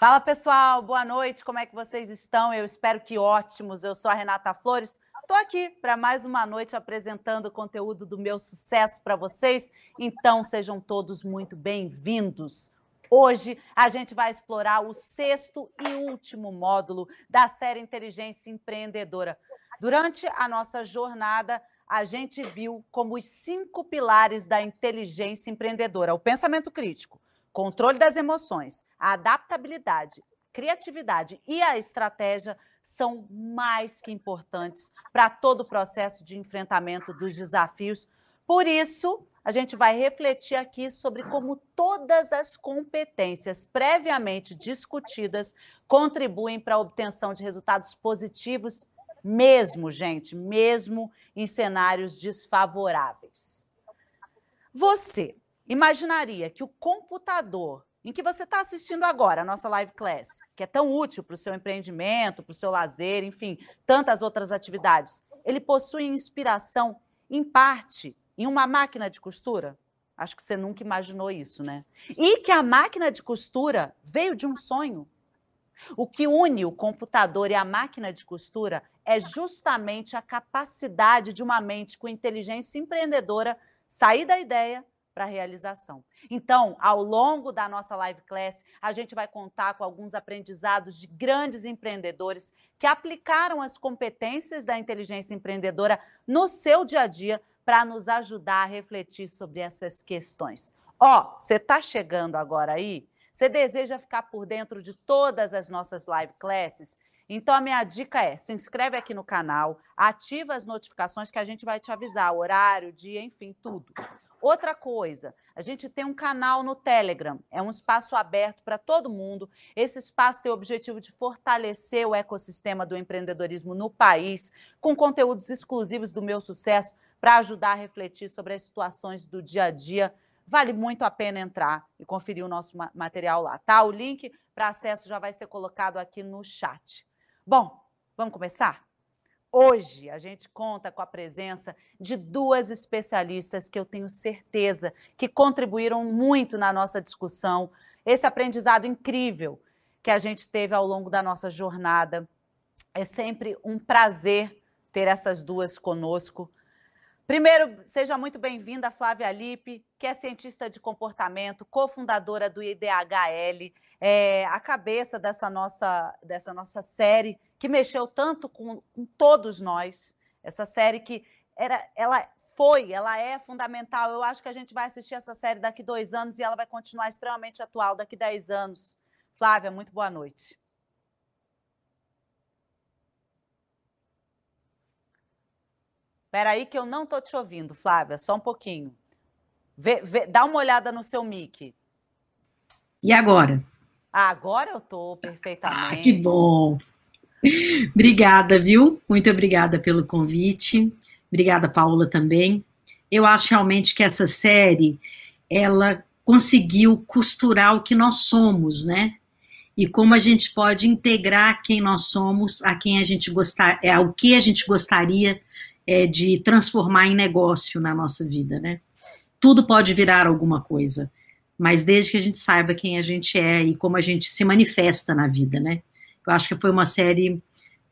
Fala pessoal, boa noite, como é que vocês estão? Eu espero que ótimos. Eu sou a Renata Flores, estou aqui para mais uma noite apresentando o conteúdo do meu sucesso para vocês, então sejam todos muito bem-vindos. Hoje a gente vai explorar o sexto e último módulo da série Inteligência Empreendedora. Durante a nossa jornada, a gente viu como os cinco pilares da inteligência empreendedora: o pensamento crítico, controle das emoções, a adaptabilidade, criatividade e a estratégia são mais que importantes para todo o processo de enfrentamento dos desafios. Por isso, a gente vai refletir aqui sobre como todas as competências previamente discutidas contribuem para a obtenção de resultados positivos, mesmo, gente, mesmo em cenários desfavoráveis. Você imaginaria que o computador em que você está assistindo agora, a nossa live class, que é tão útil para o seu empreendimento, para o seu lazer, enfim, tantas outras atividades, ele possui inspiração, em parte, em uma máquina de costura? Acho que você nunca imaginou isso, né? E que a máquina de costura veio de um sonho. O que une o computador e a máquina de costura é justamente a capacidade de uma mente com inteligência empreendedora sair da ideia para a realização. Então, ao longo da nossa live class, a gente vai contar com alguns aprendizados de grandes empreendedores que aplicaram as competências da inteligência empreendedora no seu dia a dia para nos ajudar a refletir sobre essas questões. Ó, oh, você está chegando agora aí? Você deseja ficar por dentro de todas as nossas live classes? Então, a minha dica é: se inscreve aqui no canal, ativa as notificações que a gente vai te avisar, horário, dia, enfim, tudo. Outra coisa, a gente tem um canal no Telegram, é um espaço aberto para todo mundo. Esse espaço tem o objetivo de fortalecer o ecossistema do empreendedorismo no país, com conteúdos exclusivos do meu sucesso para ajudar a refletir sobre as situações do dia a dia. Vale muito a pena entrar e conferir o nosso material lá, tá? O link para acesso já vai ser colocado aqui no chat. Bom, vamos começar? Hoje a gente conta com a presença de duas especialistas que eu tenho certeza que contribuíram muito na nossa discussão, esse aprendizado incrível que a gente teve ao longo da nossa jornada. É sempre um prazer ter essas duas conosco. Primeiro, seja muito bem-vinda Flávia Lipe, que é cientista de comportamento, cofundadora do IDHL, é a cabeça dessa nossa, dessa nossa série que mexeu tanto com, com todos nós. Essa série que era, ela foi, ela é fundamental. Eu acho que a gente vai assistir essa série daqui dois anos e ela vai continuar extremamente atual daqui dez anos. Flávia, muito boa noite. Espera aí que eu não estou te ouvindo, Flávia, só um pouquinho. Vê, vê, dá uma olhada no seu mic. E agora? Ah, agora eu estou perfeitamente. Ah, que bom. obrigada, viu? Muito obrigada pelo convite. Obrigada, Paula, também. Eu acho realmente que essa série, ela conseguiu costurar o que nós somos, né? E como a gente pode integrar quem nós somos a quem a gente gostar, é o que a gente gostaria é, de transformar em negócio na nossa vida, né? Tudo pode virar alguma coisa, mas desde que a gente saiba quem a gente é e como a gente se manifesta na vida, né? Eu acho que foi uma série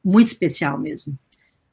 muito especial mesmo.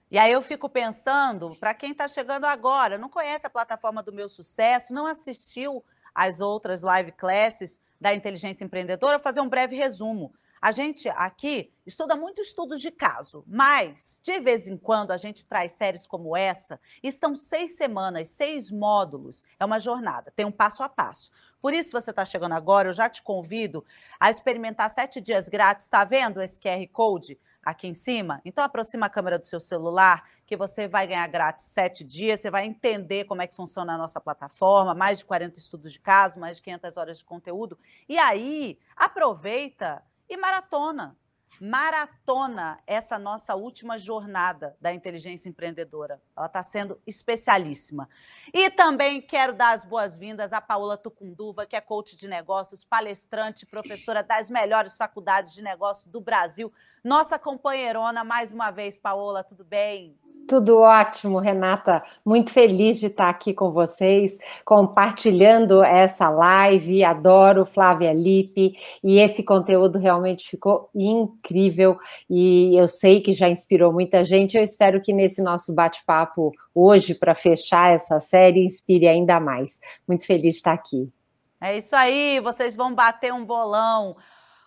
E aí eu fico pensando, para quem está chegando agora, não conhece a plataforma do meu sucesso, não assistiu às outras live classes da inteligência empreendedora, fazer um breve resumo. A gente aqui estuda muito estudos de caso, mas de vez em quando a gente traz séries como essa e são seis semanas, seis módulos. É uma jornada, tem um passo a passo. Por isso, se você está chegando agora, eu já te convido a experimentar sete dias grátis. Está vendo esse QR Code aqui em cima? Então, aproxima a câmera do seu celular, que você vai ganhar grátis sete dias. Você vai entender como é que funciona a nossa plataforma, mais de 40 estudos de caso, mais de 500 horas de conteúdo. E aí, aproveita e maratona maratona essa nossa última jornada da inteligência empreendedora. Ela está sendo especialíssima. E também quero dar as boas-vindas à Paola Tucunduva, que é coach de negócios, palestrante, professora das melhores faculdades de negócios do Brasil. Nossa companheirona, mais uma vez, Paola, tudo bem? Tudo ótimo, Renata. Muito feliz de estar aqui com vocês, compartilhando essa live. Adoro Flávia Lippe e esse conteúdo realmente ficou incrível e eu sei que já inspirou muita gente. Eu espero que nesse nosso bate-papo hoje, para fechar essa série, inspire ainda mais. Muito feliz de estar aqui. É isso aí, vocês vão bater um bolão.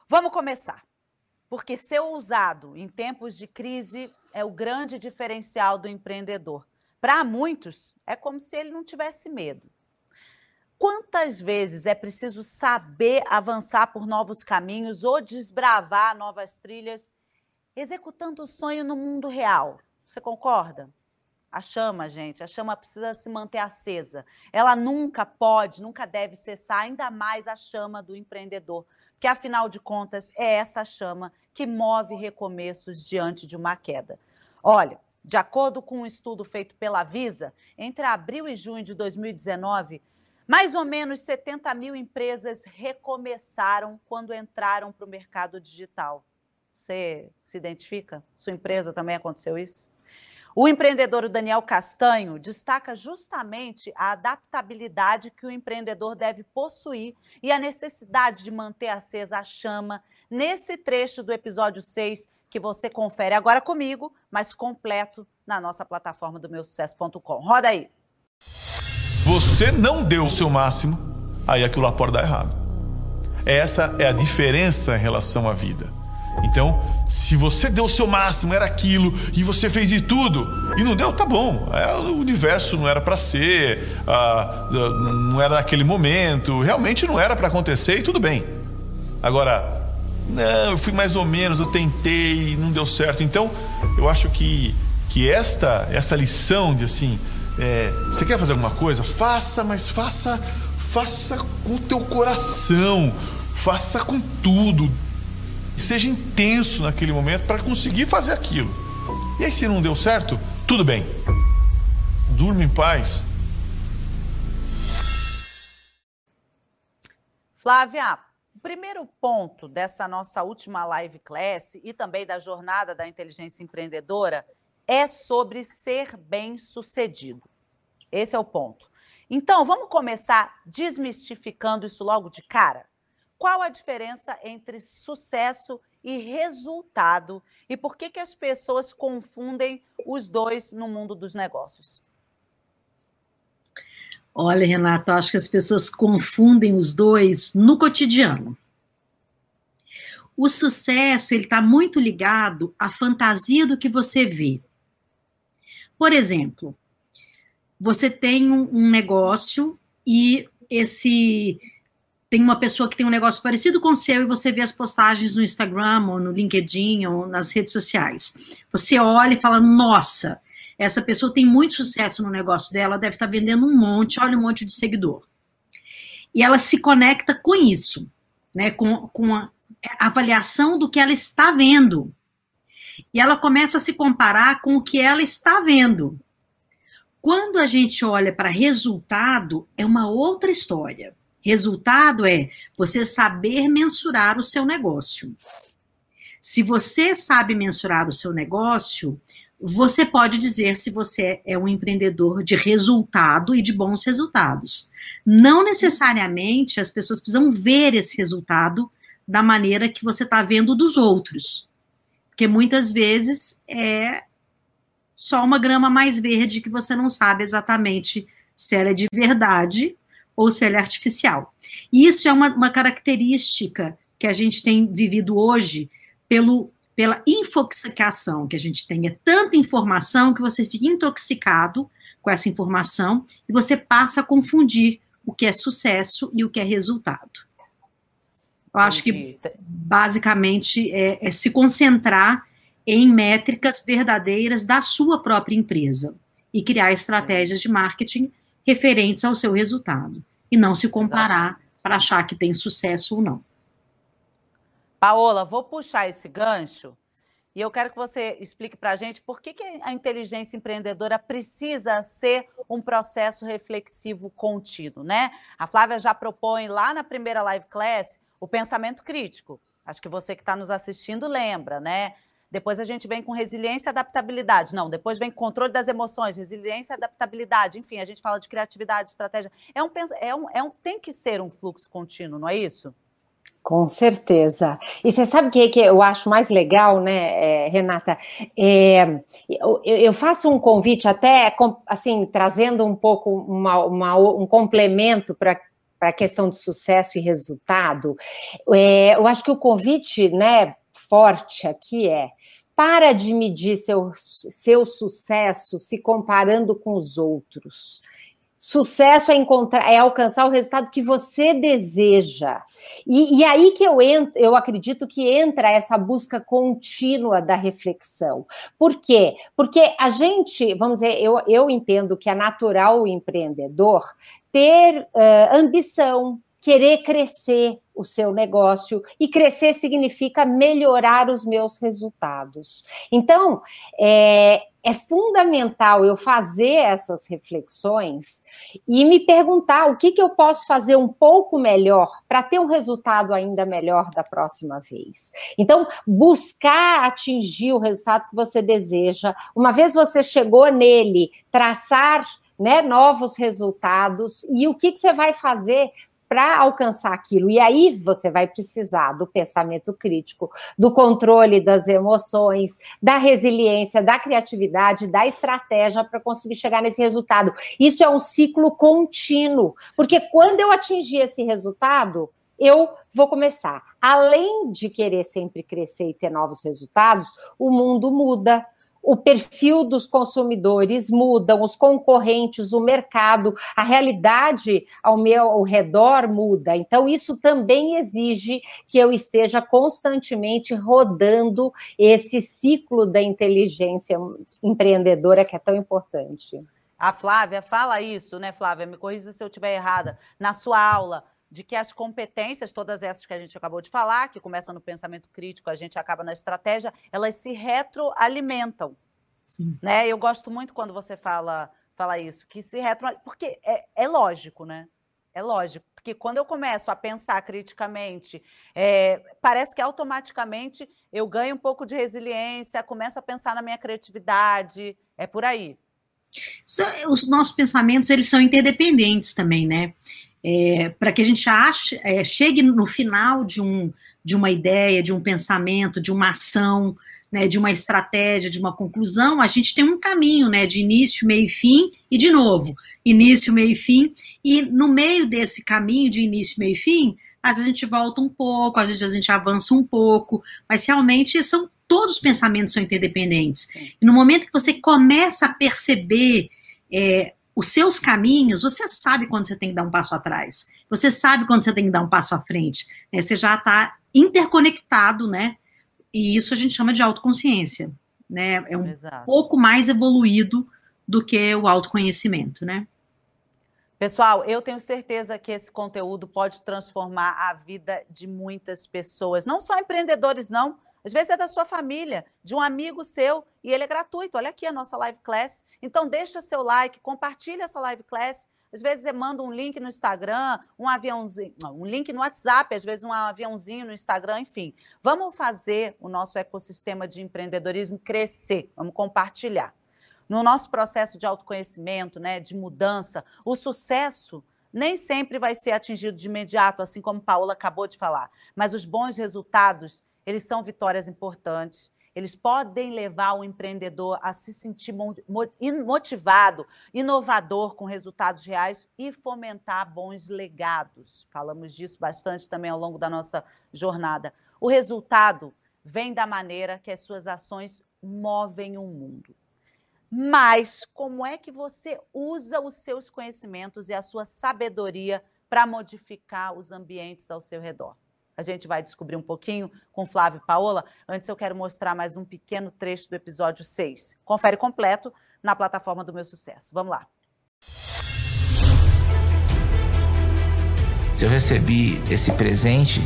Vamos começar. Porque ser ousado em tempos de crise é o grande diferencial do empreendedor. Para muitos, é como se ele não tivesse medo. Quantas vezes é preciso saber avançar por novos caminhos ou desbravar novas trilhas, executando o sonho no mundo real? Você concorda? A chama, gente, a chama precisa se manter acesa. Ela nunca pode, nunca deve cessar, ainda mais a chama do empreendedor, que afinal de contas é essa chama que move recomeços diante de uma queda. Olha, de acordo com um estudo feito pela Visa, entre abril e junho de 2019, mais ou menos 70 mil empresas recomeçaram quando entraram para o mercado digital. Você se identifica? Sua empresa também aconteceu isso? O empreendedor Daniel Castanho destaca justamente a adaptabilidade que o empreendedor deve possuir e a necessidade de manter acesa a chama nesse trecho do episódio 6 que você confere agora comigo, mas completo na nossa plataforma do meusucesso.com. Roda aí. Você não deu o seu máximo, aí aquilo lá pode dar errado. Essa é a diferença em relação à vida. Então, se você deu o seu máximo, era aquilo, e você fez de tudo, e não deu, tá bom. É, o universo não era para ser, ah, não era naquele momento, realmente não era para acontecer, e tudo bem. Agora, não, eu fui mais ou menos, eu tentei, não deu certo. Então, eu acho que, que esta, esta lição de assim, é, você quer fazer alguma coisa? Faça, mas faça, faça com o teu coração, faça com tudo seja intenso naquele momento para conseguir fazer aquilo. E aí, se não deu certo, tudo bem. Durma em paz. Flávia, primeiro ponto dessa nossa última live class e também da jornada da inteligência empreendedora é sobre ser bem-sucedido. Esse é o ponto. Então, vamos começar desmistificando isso logo de cara? Qual a diferença entre sucesso e resultado e por que, que as pessoas confundem os dois no mundo dos negócios? Olha, Renata, acho que as pessoas confundem os dois no cotidiano. O sucesso ele está muito ligado à fantasia do que você vê. Por exemplo, você tem um, negócio e esse tem uma pessoa que tem um negócio parecido com o seu e você vê as postagens no Instagram ou no LinkedIn ou nas redes sociais. Você olha e fala: nossa, essa pessoa tem muito sucesso no negócio dela, deve estar vendendo um monte, olha um monte de seguidor. E ela se conecta com isso, né, com, com a avaliação do que ela está vendo. E ela começa a se comparar com o que ela está vendo. Quando a gente olha para resultado, é uma outra história. Resultado é você saber mensurar o seu negócio. Se você sabe mensurar o seu negócio, você pode dizer se você é um empreendedor de resultado e de bons resultados. Não necessariamente as pessoas precisam ver esse resultado da maneira que você está vendo dos outros. Porque muitas vezes é só uma grama mais verde que você não sabe exatamente se ela é de verdade ou se ela é artificial. E isso é uma, uma característica que a gente tem vivido hoje pelo, pela infoxicação que a gente tem. É tanta informação que você fica intoxicado com essa informação e você passa a confundir o que é sucesso e o que é resultado. Eu acho que basicamente é, é se concentrar em métricas verdadeiras da sua própria empresa e criar estratégias de marketing referentes ao seu resultado e não se comparar para achar que tem sucesso ou não. Paola, vou puxar esse gancho e eu quero que você explique para a gente por que, que a inteligência empreendedora precisa ser um processo reflexivo contínuo, né? A Flávia já propõe lá na primeira live class o pensamento crítico. Acho que você que está nos assistindo lembra, né? depois a gente vem com resiliência e adaptabilidade. Não, depois vem controle das emoções, resiliência e adaptabilidade. Enfim, a gente fala de criatividade, estratégia. É um, é um, é um, tem que ser um fluxo contínuo, não é isso? Com certeza. E você sabe o que, que eu acho mais legal, né, é, Renata? É, eu, eu, faço um convite até, assim, trazendo um pouco uma, uma, um complemento para para a questão de sucesso e resultado, é, eu acho que o convite né, forte aqui é para de medir seu, seu sucesso se comparando com os outros. Sucesso é encontrar, é alcançar o resultado que você deseja. E, e, aí que eu entro, eu acredito que entra essa busca contínua da reflexão. Por quê? Porque a gente, vamos dizer, eu, eu entendo que é natural o empreendedor ter uh, ambição, querer crescer o seu negócio e crescer significa melhorar os meus resultados. Então, é, é fundamental eu fazer essas reflexões e me perguntar o que, que eu posso fazer um pouco melhor para ter um resultado ainda melhor da próxima vez. Então, buscar atingir o resultado que você deseja. Uma vez você chegou nele, traçar né, novos resultados e o que, que você vai fazer para alcançar aquilo. E aí você vai precisar do pensamento crítico, do controle das emoções, da resiliência, da criatividade, da estratégia para conseguir chegar nesse resultado. Isso é um ciclo contínuo, porque quando eu atingir esse resultado, eu vou começar. Além de querer sempre crescer e ter novos resultados, o mundo muda, o perfil dos consumidores mudam, os concorrentes, o mercado, a realidade ao meu ao redor muda. Então, isso também exige que eu esteja constantemente rodando esse ciclo da inteligência empreendedora que é tão importante. A Flávia fala isso, né, Flávia? Me corrija se eu estiver errada. Na sua aula, de que as competências, todas essas que a gente acabou de falar, que começam no pensamento crítico, a gente acaba na estratégia, elas se retroalimentam. Sim. Né? Eu gosto muito quando você fala, fala isso, que se retroalimentam, porque é, é lógico, né? É lógico, porque quando eu começo a pensar criticamente, é, parece que automaticamente eu ganho um pouco de resiliência, começo a pensar na minha criatividade, é por aí. Os nossos pensamentos, eles são interdependentes também, né? É, para que a gente ache, é, chegue no final de, um, de uma ideia, de um pensamento, de uma ação, né, de uma estratégia, de uma conclusão, a gente tem um caminho né, de início, meio e fim, e de novo, início, meio e fim, e no meio desse caminho de início, meio e fim, às vezes a gente volta um pouco, às vezes a gente avança um pouco, mas realmente são todos os pensamentos são interdependentes. E no momento que você começa a perceber é, os seus caminhos, você sabe quando você tem que dar um passo atrás, você sabe quando você tem que dar um passo à frente, né? Você já está interconectado, né? E isso a gente chama de autoconsciência, né? É um Exato. pouco mais evoluído do que o autoconhecimento, né? Pessoal, eu tenho certeza que esse conteúdo pode transformar a vida de muitas pessoas, não só empreendedores, não, às vezes é da sua família, de um amigo seu, e ele é gratuito. Olha aqui a nossa live class. Então deixa seu like, compartilha essa live class. Às vezes você manda um link no Instagram, um aviãozinho, um link no WhatsApp, às vezes um aviãozinho no Instagram, enfim. Vamos fazer o nosso ecossistema de empreendedorismo crescer, vamos compartilhar. No nosso processo de autoconhecimento, né, de mudança, o sucesso nem sempre vai ser atingido de imediato, assim como Paola acabou de falar, mas os bons resultados eles são vitórias importantes, eles podem levar o empreendedor a se sentir motivado, inovador com resultados reais e fomentar bons legados. Falamos disso bastante também ao longo da nossa jornada. O resultado vem da maneira que as suas ações movem o mundo. Mas como é que você usa os seus conhecimentos e a sua sabedoria para modificar os ambientes ao seu redor? A gente vai descobrir um pouquinho com Flávio e Paola. Antes, eu quero mostrar mais um pequeno trecho do episódio 6. Confere completo na plataforma do Meu Sucesso. Vamos lá. Se eu recebi esse presente,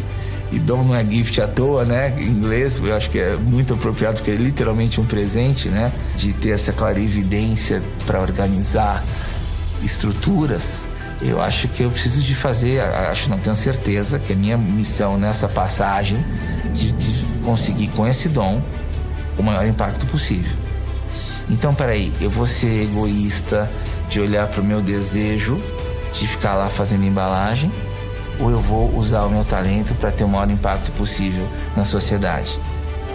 e dom não é gift à toa, né? Em inglês, eu acho que é muito apropriado, porque é literalmente um presente, né? De ter essa clarividência para organizar estruturas eu acho que eu preciso de fazer, acho não tenho certeza que a minha missão nessa passagem de, de conseguir com esse dom o maior impacto possível. Então, peraí, eu vou ser egoísta de olhar para o meu desejo de ficar lá fazendo embalagem, ou eu vou usar o meu talento para ter o maior impacto possível na sociedade?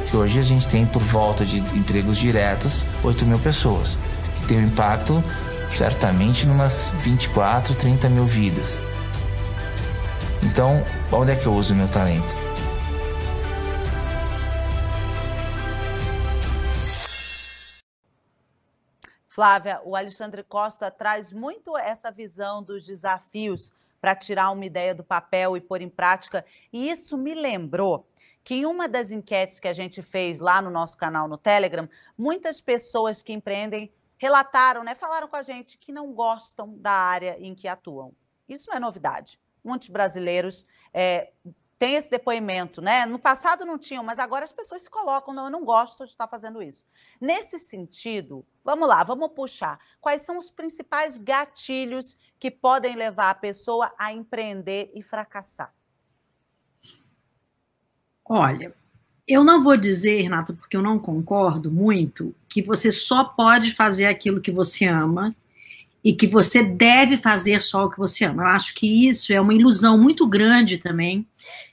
Que hoje a gente tem por volta de empregos diretos 8 mil pessoas, que tem um impacto certamente numas 24, 30 mil vidas. Então, onde é que eu uso o meu talento? Flávia, o Alexandre Costa traz muito essa visão dos desafios para tirar uma ideia do papel e pôr em prática. E isso me lembrou que em uma das enquetes que a gente fez lá no nosso canal no Telegram, muitas pessoas que empreendem relataram, né, falaram com a gente que não gostam da área em que atuam. Isso não é novidade. Muitos brasileiros é, tem esse depoimento, né? No passado não tinham, mas agora as pessoas se colocam, não, eu não gosto de estar fazendo isso. Nesse sentido, vamos lá, vamos puxar. Quais são os principais gatilhos que podem levar a pessoa a empreender e fracassar? Olha, eu não vou dizer, Renato, porque eu não concordo muito, que você só pode fazer aquilo que você ama e que você deve fazer só o que você ama. Eu acho que isso é uma ilusão muito grande também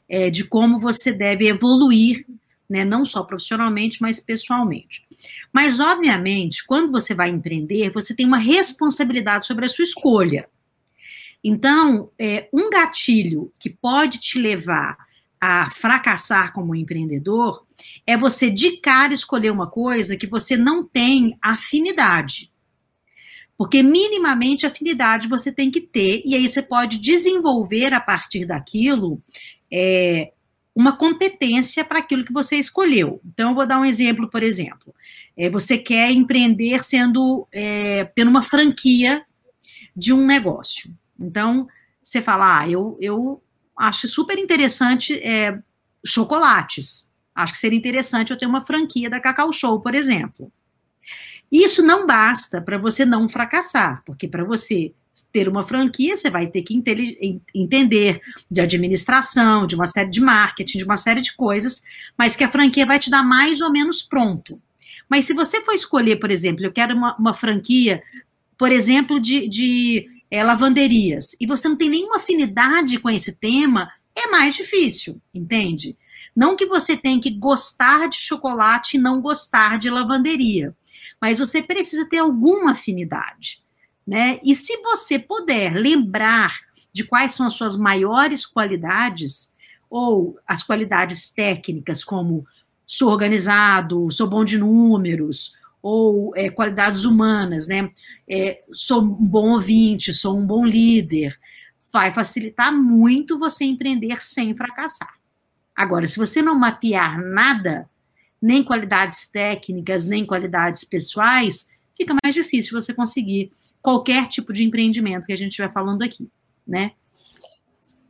é, de como você deve evoluir, né, não só profissionalmente, mas pessoalmente. Mas, obviamente, quando você vai empreender, você tem uma responsabilidade sobre a sua escolha. Então, é, um gatilho que pode te levar a fracassar como empreendedor é você de cara escolher uma coisa que você não tem afinidade. Porque minimamente afinidade você tem que ter, e aí você pode desenvolver a partir daquilo é, uma competência para aquilo que você escolheu. Então, eu vou dar um exemplo, por exemplo. É, você quer empreender sendo é, tendo uma franquia de um negócio. Então, você fala, ah, eu, eu acho super interessante é, chocolates. Acho que seria interessante eu ter uma franquia da Cacau Show, por exemplo. Isso não basta para você não fracassar, porque para você ter uma franquia, você vai ter que entender de administração, de uma série de marketing, de uma série de coisas, mas que a franquia vai te dar mais ou menos pronto. Mas se você for escolher, por exemplo, eu quero uma, uma franquia, por exemplo, de, de é, lavanderias, e você não tem nenhuma afinidade com esse tema, é mais difícil, entende? Não que você tenha que gostar de chocolate e não gostar de lavanderia, mas você precisa ter alguma afinidade. Né? E se você puder lembrar de quais são as suas maiores qualidades, ou as qualidades técnicas, como sou organizado, sou bom de números, ou é, qualidades humanas, né? É, sou um bom ouvinte, sou um bom líder, vai facilitar muito você empreender sem fracassar. Agora, se você não mapear nada, nem qualidades técnicas, nem qualidades pessoais, fica mais difícil você conseguir qualquer tipo de empreendimento que a gente estiver falando aqui, né?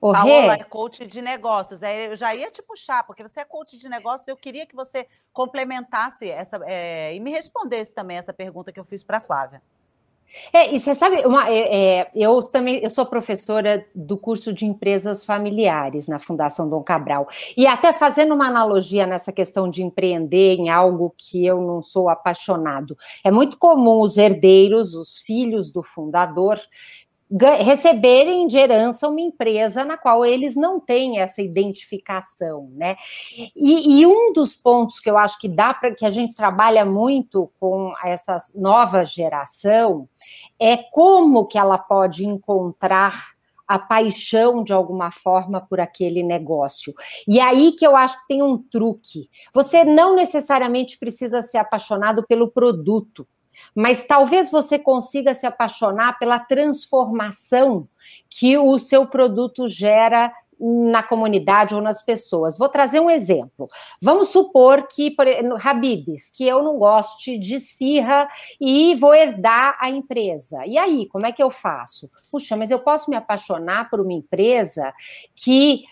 O Paola é coach de negócios. Eu já ia te puxar, porque você é coach de negócios. Eu queria que você complementasse essa é, e me respondesse também essa pergunta que eu fiz para a Flávia. É, e você sabe, uma, é, é, eu também eu sou professora do curso de empresas familiares na Fundação Dom Cabral. E até fazendo uma analogia nessa questão de empreender em algo que eu não sou apaixonado. É muito comum os herdeiros, os filhos do fundador, receberem de herança uma empresa na qual eles não têm essa identificação, né? E, e um dos pontos que eu acho que dá para que a gente trabalha muito com essa nova geração é como que ela pode encontrar a paixão de alguma forma por aquele negócio. E aí que eu acho que tem um truque. Você não necessariamente precisa ser apaixonado pelo produto mas talvez você consiga se apaixonar pela transformação que o seu produto gera na comunidade ou nas pessoas. Vou trazer um exemplo. Vamos supor que, por Habibs, que eu não goste de e vou herdar a empresa. E aí, como é que eu faço? Puxa, mas eu posso me apaixonar por uma empresa que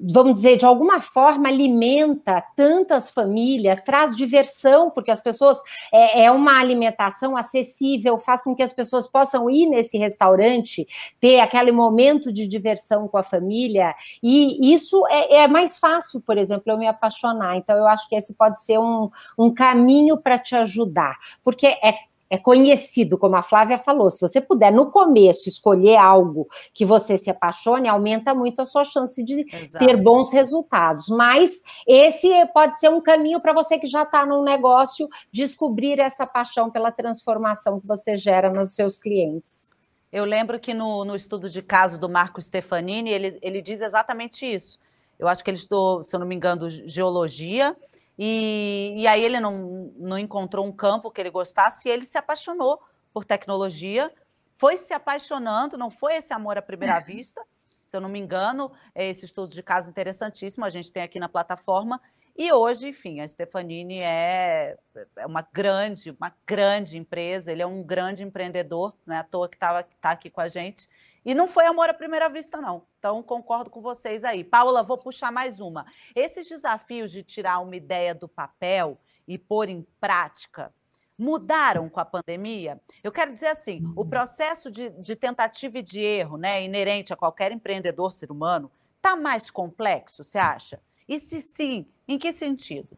vamos dizer, de alguma forma alimenta tantas famílias, traz diversão, porque as pessoas é, é, uma alimentação acessível, faz com que as pessoas possam ir nesse restaurante, ter aquele momento de diversão com a família, e isso é, é mais fácil, por exemplo, eu me apaixonar. Então, eu acho que esse pode ser um, um caminho para te ajudar, porque é é conhecido, como a Flávia falou. Se você puder, no começo, escolher algo que você se apaixone, aumenta muito a sua chance de Exato. ter bons resultados. Mas esse pode ser um caminho para você que já está num negócio descobrir essa paixão pela transformação que você gera nos seus clientes. Eu lembro que no, no estudo de caso do Marco Stefanini, ele, ele diz exatamente isso. Eu acho que ele estudou, se eu não me engano, geologia e, e aí ele não, não encontrou um campo que ele gostasse e ele se apaixonou por tecnologia, foi se apaixonando, não foi esse amor à primeira é. vista, se eu não me engano, é esse estudo de caso interessantíssimo, a gente tem aqui na plataforma, e hoje, enfim, a Stefanini é, é uma grande, uma grande empresa, ele é um grande empreendedor, não é à toa que está tá aqui com a gente, e não foi amor à primeira vista, não. Então, concordo com vocês aí. Paula, vou puxar mais uma. Esses desafios de tirar uma ideia do papel e pôr em prática mudaram com a pandemia? Eu quero dizer assim: o processo de, de tentativa e de erro, né, inerente a qualquer empreendedor ser humano, está mais complexo, você acha? E se sim, em que sentido?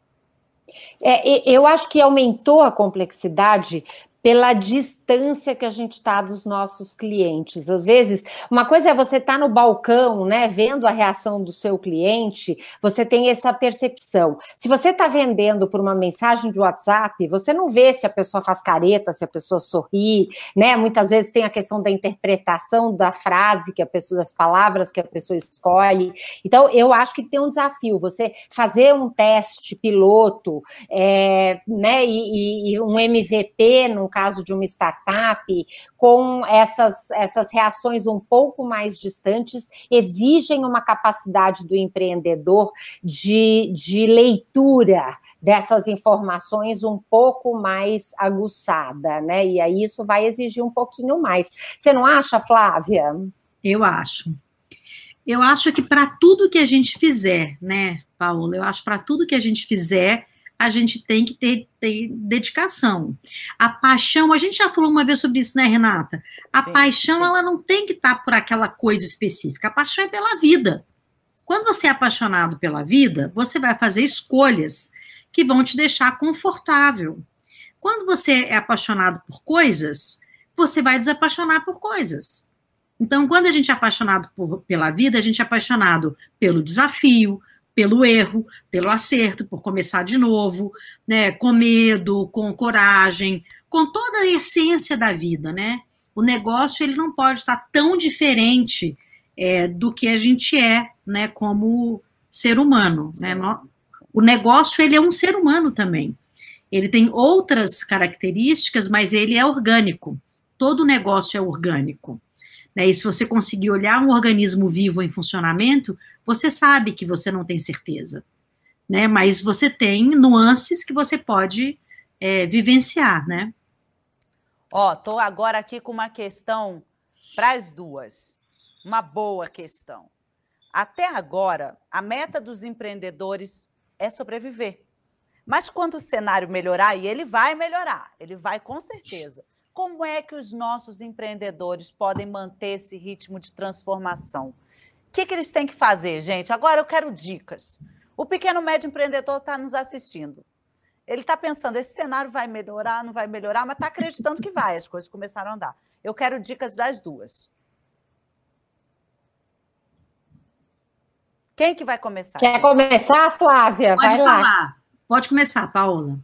É, eu acho que aumentou a complexidade pela distância que a gente está dos nossos clientes. Às vezes, uma coisa é você estar tá no balcão, né, vendo a reação do seu cliente, você tem essa percepção. Se você está vendendo por uma mensagem de WhatsApp, você não vê se a pessoa faz careta, se a pessoa sorri, né? Muitas vezes tem a questão da interpretação da frase que a pessoa, das palavras que a pessoa escolhe. Então, eu acho que tem um desafio, você fazer um teste piloto, é, né, e, e um MVP no caso de uma startup, com essas, essas reações um pouco mais distantes, exigem uma capacidade do empreendedor de, de leitura dessas informações um pouco mais aguçada, né? E aí isso vai exigir um pouquinho mais. Você não acha, Flávia? Eu acho. Eu acho que para tudo que a gente fizer, né, Paula? Eu acho para tudo que a gente fizer, a gente tem que ter, ter, dedicação. A paixão, a gente já falou uma vez sobre isso, né, Renata? A sim, paixão, sim. ela não tem que estar tá por aquela coisa específica. A paixão é pela vida. Quando você é apaixonado pela vida, você vai fazer escolhas que vão te deixar confortável. Quando você é apaixonado por coisas, você vai desapaixonar por coisas. Então, quando a gente é apaixonado por, pela vida, a gente é apaixonado pelo desafio, pelo erro, pelo acerto, por começar de novo, né, com medo, com coragem, com toda a essência da vida, né? O negócio ele não pode estar tão diferente é, do que a gente é, né, como ser humano, né? O negócio ele é um ser humano também. Ele tem outras características, mas ele é orgânico. Todo negócio é orgânico. Né? E se você conseguir olhar um organismo vivo em funcionamento, você sabe que você não tem certeza. Né? Mas você tem nuances que você pode é, vivenciar, né? Ó, tô agora aqui com uma questão para as duas. Uma boa questão. Até agora, a meta dos empreendedores é sobreviver. Mas quando o cenário melhorar, e ele vai melhorar, ele vai com certeza. Como é que os nossos empreendedores podem manter esse ritmo de transformação? O que, que eles têm que fazer, gente? Agora eu quero dicas. O pequeno médio empreendedor está nos assistindo. Ele está pensando, esse cenário vai melhorar, não vai melhorar, mas está acreditando que vai, as coisas começaram a andar. Eu quero dicas das duas. Quem que vai começar? Quer gente? começar, Flávia? Pode vai falar. Lá. Pode começar, Paola.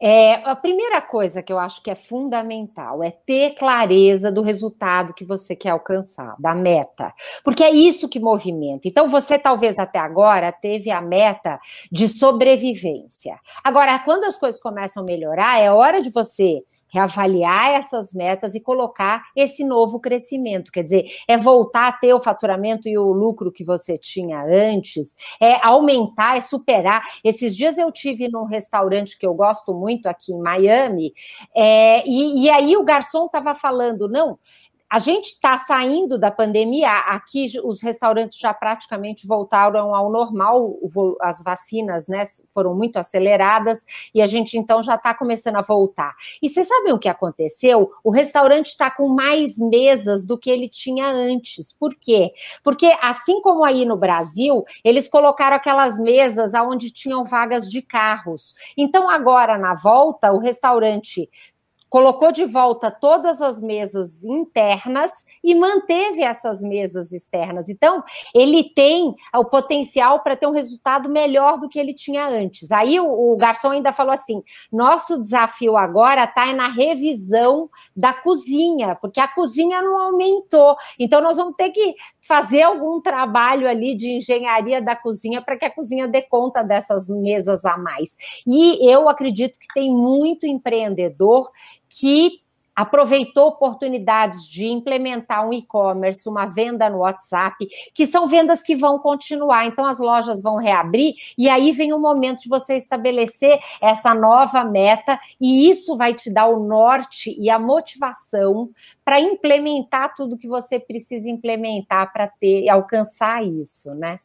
É, a primeira coisa que eu acho que é fundamental é ter clareza do resultado que você quer alcançar, da meta, porque é isso que movimenta. Então, você talvez até agora teve a meta de sobrevivência. Agora, quando as coisas começam a melhorar, é hora de você reavaliar essas metas e colocar esse novo crescimento. Quer dizer, é voltar a ter o faturamento e o lucro que você tinha antes, é aumentar, é superar. Esses dias eu tive num restaurante que eu gosto muito aqui em Miami, é, e, e aí o garçom estava falando, não, a gente está saindo da pandemia, aqui os restaurantes já praticamente voltaram ao normal, as vacinas né, foram muito aceleradas e a gente então já está começando a voltar. E vocês sabem o que aconteceu? O restaurante está com mais mesas do que ele tinha antes. Por quê? Porque assim como aí no Brasil, eles colocaram aquelas mesas onde tinham vagas de carros. Então agora na volta, o restaurante colocou de volta todas as mesas internas e manteve essas mesas externas. Então, ele tem o potencial para ter um resultado melhor do que ele tinha antes. Aí o, o garçom ainda falou assim: nosso desafio agora está na revisão da cozinha, porque a cozinha não aumentou. Então, nós vamos ter que fazer algum trabalho ali de engenharia da cozinha para que a cozinha dê conta dessas mesas a mais. E eu acredito que tem muito empreendedor que aproveitou oportunidades de implementar um e-commerce, uma venda no WhatsApp, que são vendas que vão continuar. Então, as lojas vão reabrir e aí vem o momento de você estabelecer essa nova meta, e isso vai te dar o norte e a motivação para implementar tudo que você precisa implementar para ter e alcançar isso, né?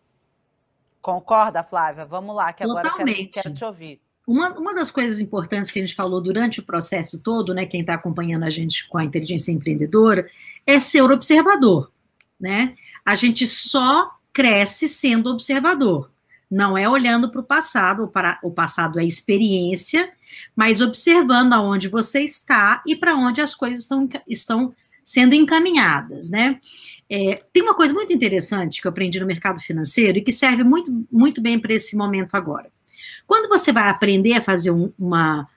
Concorda, Flávia? Vamos lá, que agora eu quero, quero te ouvir. Uma, uma das coisas importantes que a gente falou durante o processo todo, né, quem está acompanhando a gente com a inteligência empreendedora, é ser observador, né? A gente só cresce sendo observador, não é olhando para o passado, para o passado é experiência, mas observando aonde você está e para onde as coisas estão, estão sendo encaminhadas, né? É, tem uma coisa muito interessante que eu aprendi no mercado financeiro e que serve muito, muito bem para esse momento agora. Quando você vai aprender a fazer um, uma,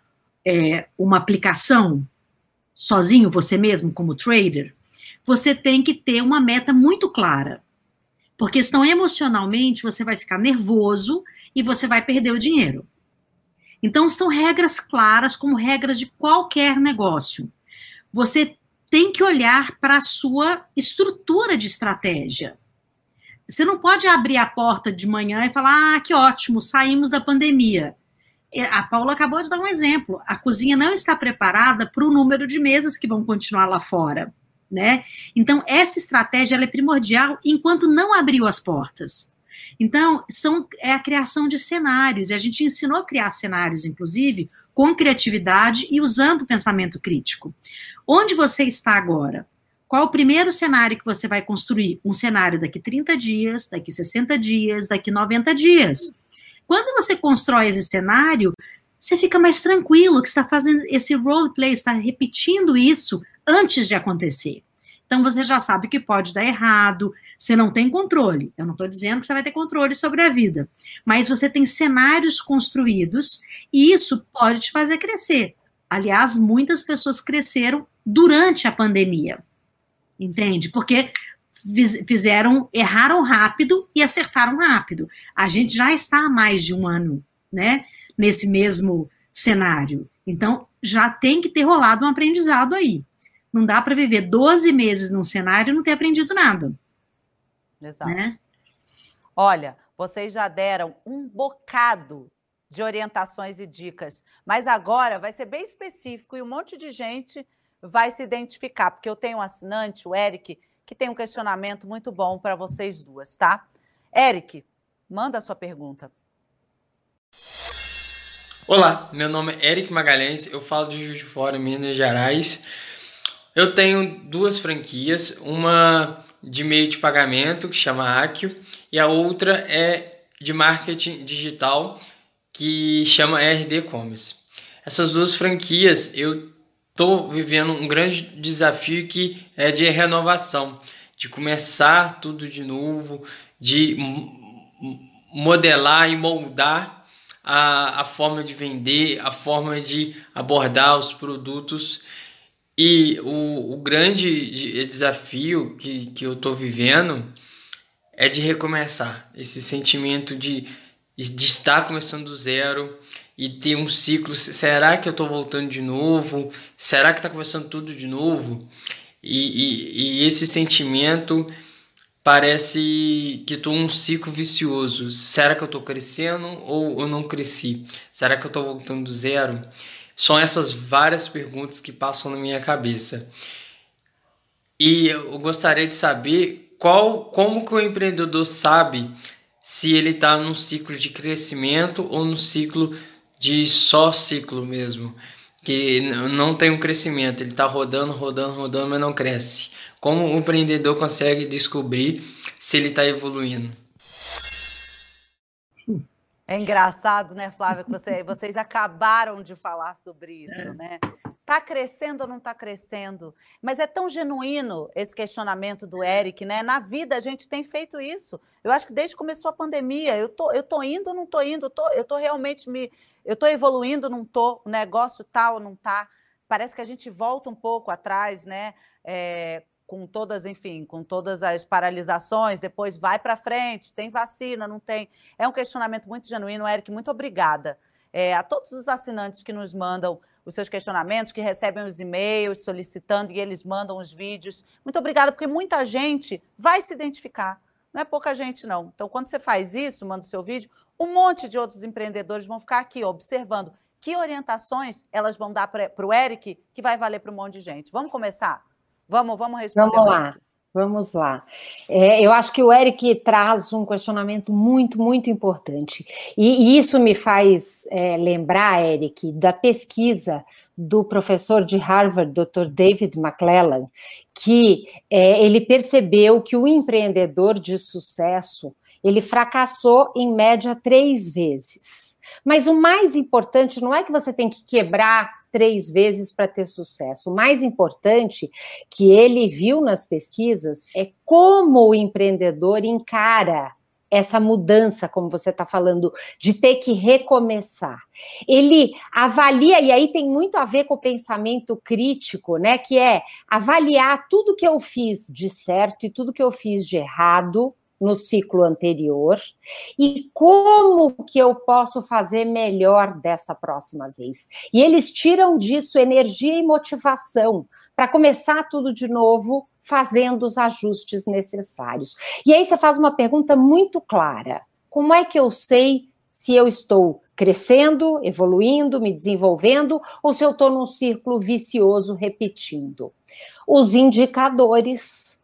é, uma aplicação sozinho, você mesmo, como trader, você tem que ter uma meta muito clara. Porque senão, emocionalmente, você vai ficar nervoso e você vai perder o dinheiro. Então, são regras claras, como regras de qualquer negócio. Você tem que olhar para a sua estrutura de estratégia. Você não pode abrir a porta de manhã e falar: ah, que ótimo, saímos da pandemia. A Paula acabou de dar um exemplo. A cozinha não está preparada para o número de mesas que vão continuar lá fora. Né? Então, essa estratégia é primordial enquanto não abriu as portas. Então, são, é a criação de cenários, e a gente ensinou a criar cenários, inclusive, com criatividade e usando o pensamento crítico. Onde você está agora? Qual o primeiro cenário que você vai construir? Um cenário daqui 30 dias, daqui 60 dias, daqui 90 dias. Quando você constrói esse cenário, você fica mais tranquilo que está fazendo esse roleplay, está repetindo isso antes de acontecer. Então você já sabe que pode dar errado, você não tem controle. Eu não estou dizendo que você vai ter controle sobre a vida, mas você tem cenários construídos e isso pode te fazer crescer. Aliás, muitas pessoas cresceram durante a pandemia entende? Porque fizeram, erraram rápido e acertaram rápido. A gente já está há mais de um ano, né, nesse mesmo cenário. Então, já tem que ter rolado um aprendizado aí. Não dá para viver 12 meses num cenário e não ter aprendido nada. Exato. Né? Olha, vocês já deram um bocado de orientações e dicas, mas agora vai ser bem específico e um monte de gente vai se identificar, porque eu tenho um assinante, o Eric, que tem um questionamento muito bom para vocês duas, tá? Eric, manda a sua pergunta. Olá, meu nome é Eric Magalhães, eu falo de Juiz de Fora, Minas Gerais. Eu tenho duas franquias, uma de meio de pagamento, que chama Akio, e a outra é de marketing digital, que chama RD Commerce. Essas duas franquias eu estou vivendo um grande desafio que é de renovação, de começar tudo de novo, de modelar e moldar a, a forma de vender, a forma de abordar os produtos. E o, o grande desafio que, que eu estou vivendo é de recomeçar. Esse sentimento de, de estar começando do zero, e ter um ciclo. Será que eu estou voltando de novo? Será que está começando tudo de novo? E, e, e esse sentimento parece que estou um ciclo vicioso. Será que eu estou crescendo ou eu não cresci? Será que eu estou voltando do zero? São essas várias perguntas que passam na minha cabeça. E eu gostaria de saber qual, como que o empreendedor sabe se ele está num ciclo de crescimento ou no ciclo de só ciclo mesmo, que não tem um crescimento, ele está rodando, rodando, rodando, mas não cresce. Como o empreendedor consegue descobrir se ele está evoluindo? É engraçado, né, Flávia, que você, vocês acabaram de falar sobre isso, é. né? Está crescendo ou não está crescendo? Mas é tão genuíno esse questionamento do Eric, né? Na vida a gente tem feito isso. Eu acho que desde que começou a pandemia, eu tô, eu tô indo ou não tô indo, eu tô, eu tô realmente me. Eu tô evoluindo, não tô, o negócio tal, tá não tá. Parece que a gente volta um pouco atrás, né? É, com todas, enfim, com todas as paralisações, depois vai para frente, tem vacina, não tem. É um questionamento muito genuíno, Eric, muito obrigada. É, a todos os assinantes que nos mandam os seus questionamentos, que recebem os e-mails solicitando e eles mandam os vídeos. Muito obrigada, porque muita gente vai se identificar. Não é pouca gente, não. Então, quando você faz isso, manda o seu vídeo, um monte de outros empreendedores vão ficar aqui observando que orientações elas vão dar para o Eric que vai valer para um monte de gente. Vamos começar? Vamos, vamos responder. Vamos lá. Vamos lá. É, eu acho que o Eric traz um questionamento muito, muito importante. E, e isso me faz é, lembrar, Eric, da pesquisa do professor de Harvard, Dr. David McClellan, que é, ele percebeu que o empreendedor de sucesso ele fracassou em média três vezes. Mas o mais importante não é que você tem que quebrar três vezes para ter sucesso. O mais importante que ele viu nas pesquisas é como o empreendedor encara essa mudança, como você está falando, de ter que recomeçar. Ele avalia, e aí tem muito a ver com o pensamento crítico, né? Que é avaliar tudo que eu fiz de certo e tudo que eu fiz de errado no ciclo anterior e como que eu posso fazer melhor dessa próxima vez. E eles tiram disso energia e motivação para começar tudo de novo, fazendo os ajustes necessários. E aí você faz uma pergunta muito clara: como é que eu sei se eu estou crescendo, evoluindo, me desenvolvendo ou se eu estou num círculo vicioso repetindo? Os indicadores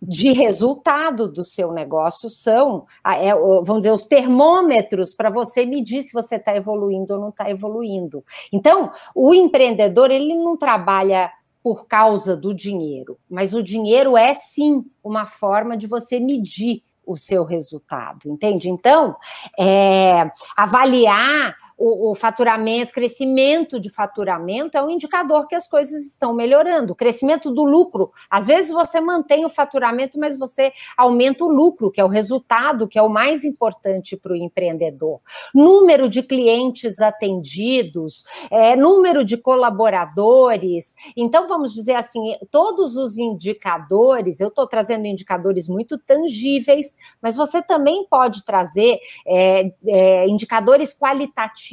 de resultado do seu negócio são, é, vamos dizer, os termômetros para você medir se você está evoluindo ou não está evoluindo. Então, o empreendedor, ele não trabalha por causa do dinheiro, mas o dinheiro é sim uma forma de você medir o seu resultado, entende? Então, é, avaliar o, o, faturamento, crescimento de faturamento é um indicador que as coisas estão melhorando. Crescimento do lucro, às vezes você mantém o faturamento, mas você aumenta o lucro, que é o resultado, que é o mais importante para o empreendedor. Número de clientes atendidos, é, número de colaboradores. Então, vamos dizer assim, todos os indicadores, eu estou trazendo indicadores muito tangíveis, mas você também pode trazer é, é, indicadores qualitativos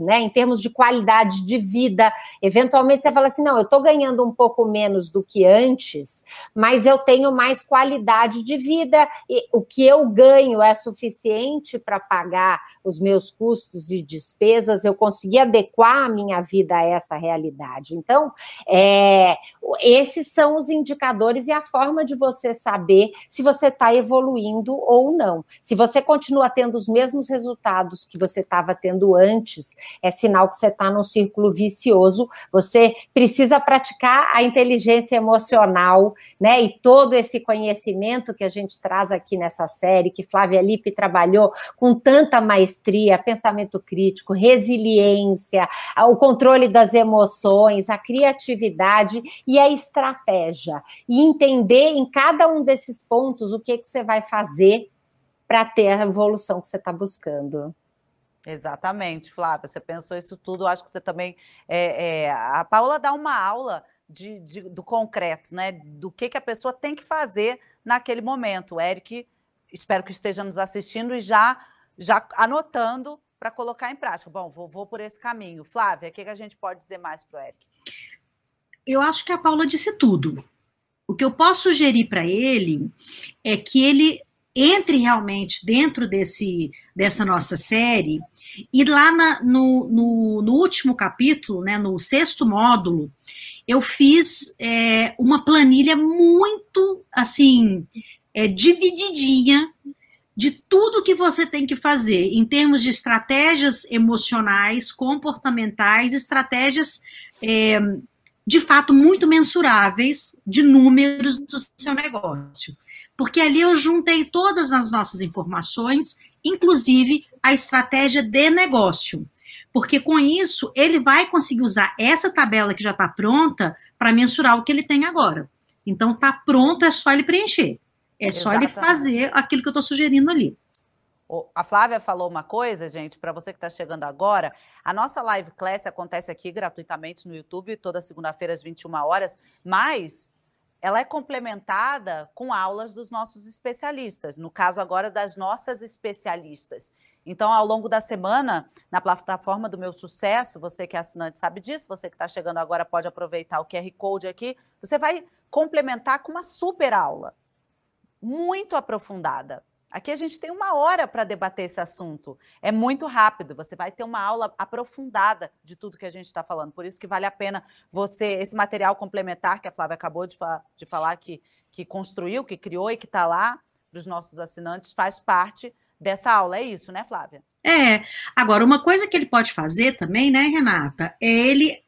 né? Em termos de qualidade de vida. Eventualmente você fala assim: não, eu estou ganhando um pouco menos do que antes, mas eu tenho mais qualidade de vida. E o que eu ganho é suficiente para pagar os meus custos e despesas, eu consegui adequar a minha vida a essa realidade. Então, é, esses são os indicadores e a forma de você saber se você está evoluindo ou não. Se você continua tendo os mesmos resultados que você estava tendo antes, antes, é sinal que você está num círculo vicioso. Você precisa praticar a inteligência emocional, né? E todo esse conhecimento que a gente traz aqui nessa série, que Flávia Lippe trabalhou com tanta maestria, pensamento crítico, resiliência, o controle das emoções, a criatividade e a estratégia. E entender em cada um desses pontos o que, que você vai fazer para ter a evolução que você está buscando. Exatamente, Flávia. Você pensou isso tudo. Acho que você também. É, é, a Paula dá uma aula de, de, do concreto, né? Do que, que a pessoa tem que fazer naquele momento. O Eric, espero que esteja nos assistindo e já, já anotando para colocar em prática. Bom, vou, vou, por esse caminho. Flávia, o que, que a gente pode dizer mais para o Eric? Eu acho que a Paula disse tudo. O que eu posso sugerir para ele é que ele entre realmente dentro desse, dessa nossa série. E lá na, no, no, no, último capítulo, né, no sexto módulo, eu fiz é, uma planilha muito assim é, divididinha de tudo que você tem que fazer em termos de estratégias emocionais, comportamentais, estratégias é, de fato muito mensuráveis de números do seu negócio. Porque ali eu juntei todas as nossas informações, inclusive a estratégia de negócio. Porque com isso ele vai conseguir usar essa tabela que já está pronta para mensurar o que ele tem agora. Então está pronto, é só ele preencher. É só ele fazer aquilo que eu estou sugerindo ali. A Flávia falou uma coisa, gente, para você que está chegando agora. A nossa live class acontece aqui gratuitamente no YouTube, toda segunda-feira às 21 horas, mas ela é complementada com aulas dos nossos especialistas, no caso agora das nossas especialistas. Então, ao longo da semana, na plataforma do Meu Sucesso, você que é assinante sabe disso, você que está chegando agora pode aproveitar o QR Code aqui, você vai complementar com uma super aula muito aprofundada. Aqui a gente tem uma hora para debater esse assunto. É muito rápido. Você vai ter uma aula aprofundada de tudo que a gente está falando. Por isso que vale a pena você, esse material complementar que a Flávia acabou de, fa de falar, que, que construiu, que criou e que está lá para os nossos assinantes, faz parte dessa aula. É isso, né, Flávia? É. Agora, uma coisa que ele pode fazer também, né, Renata, é ele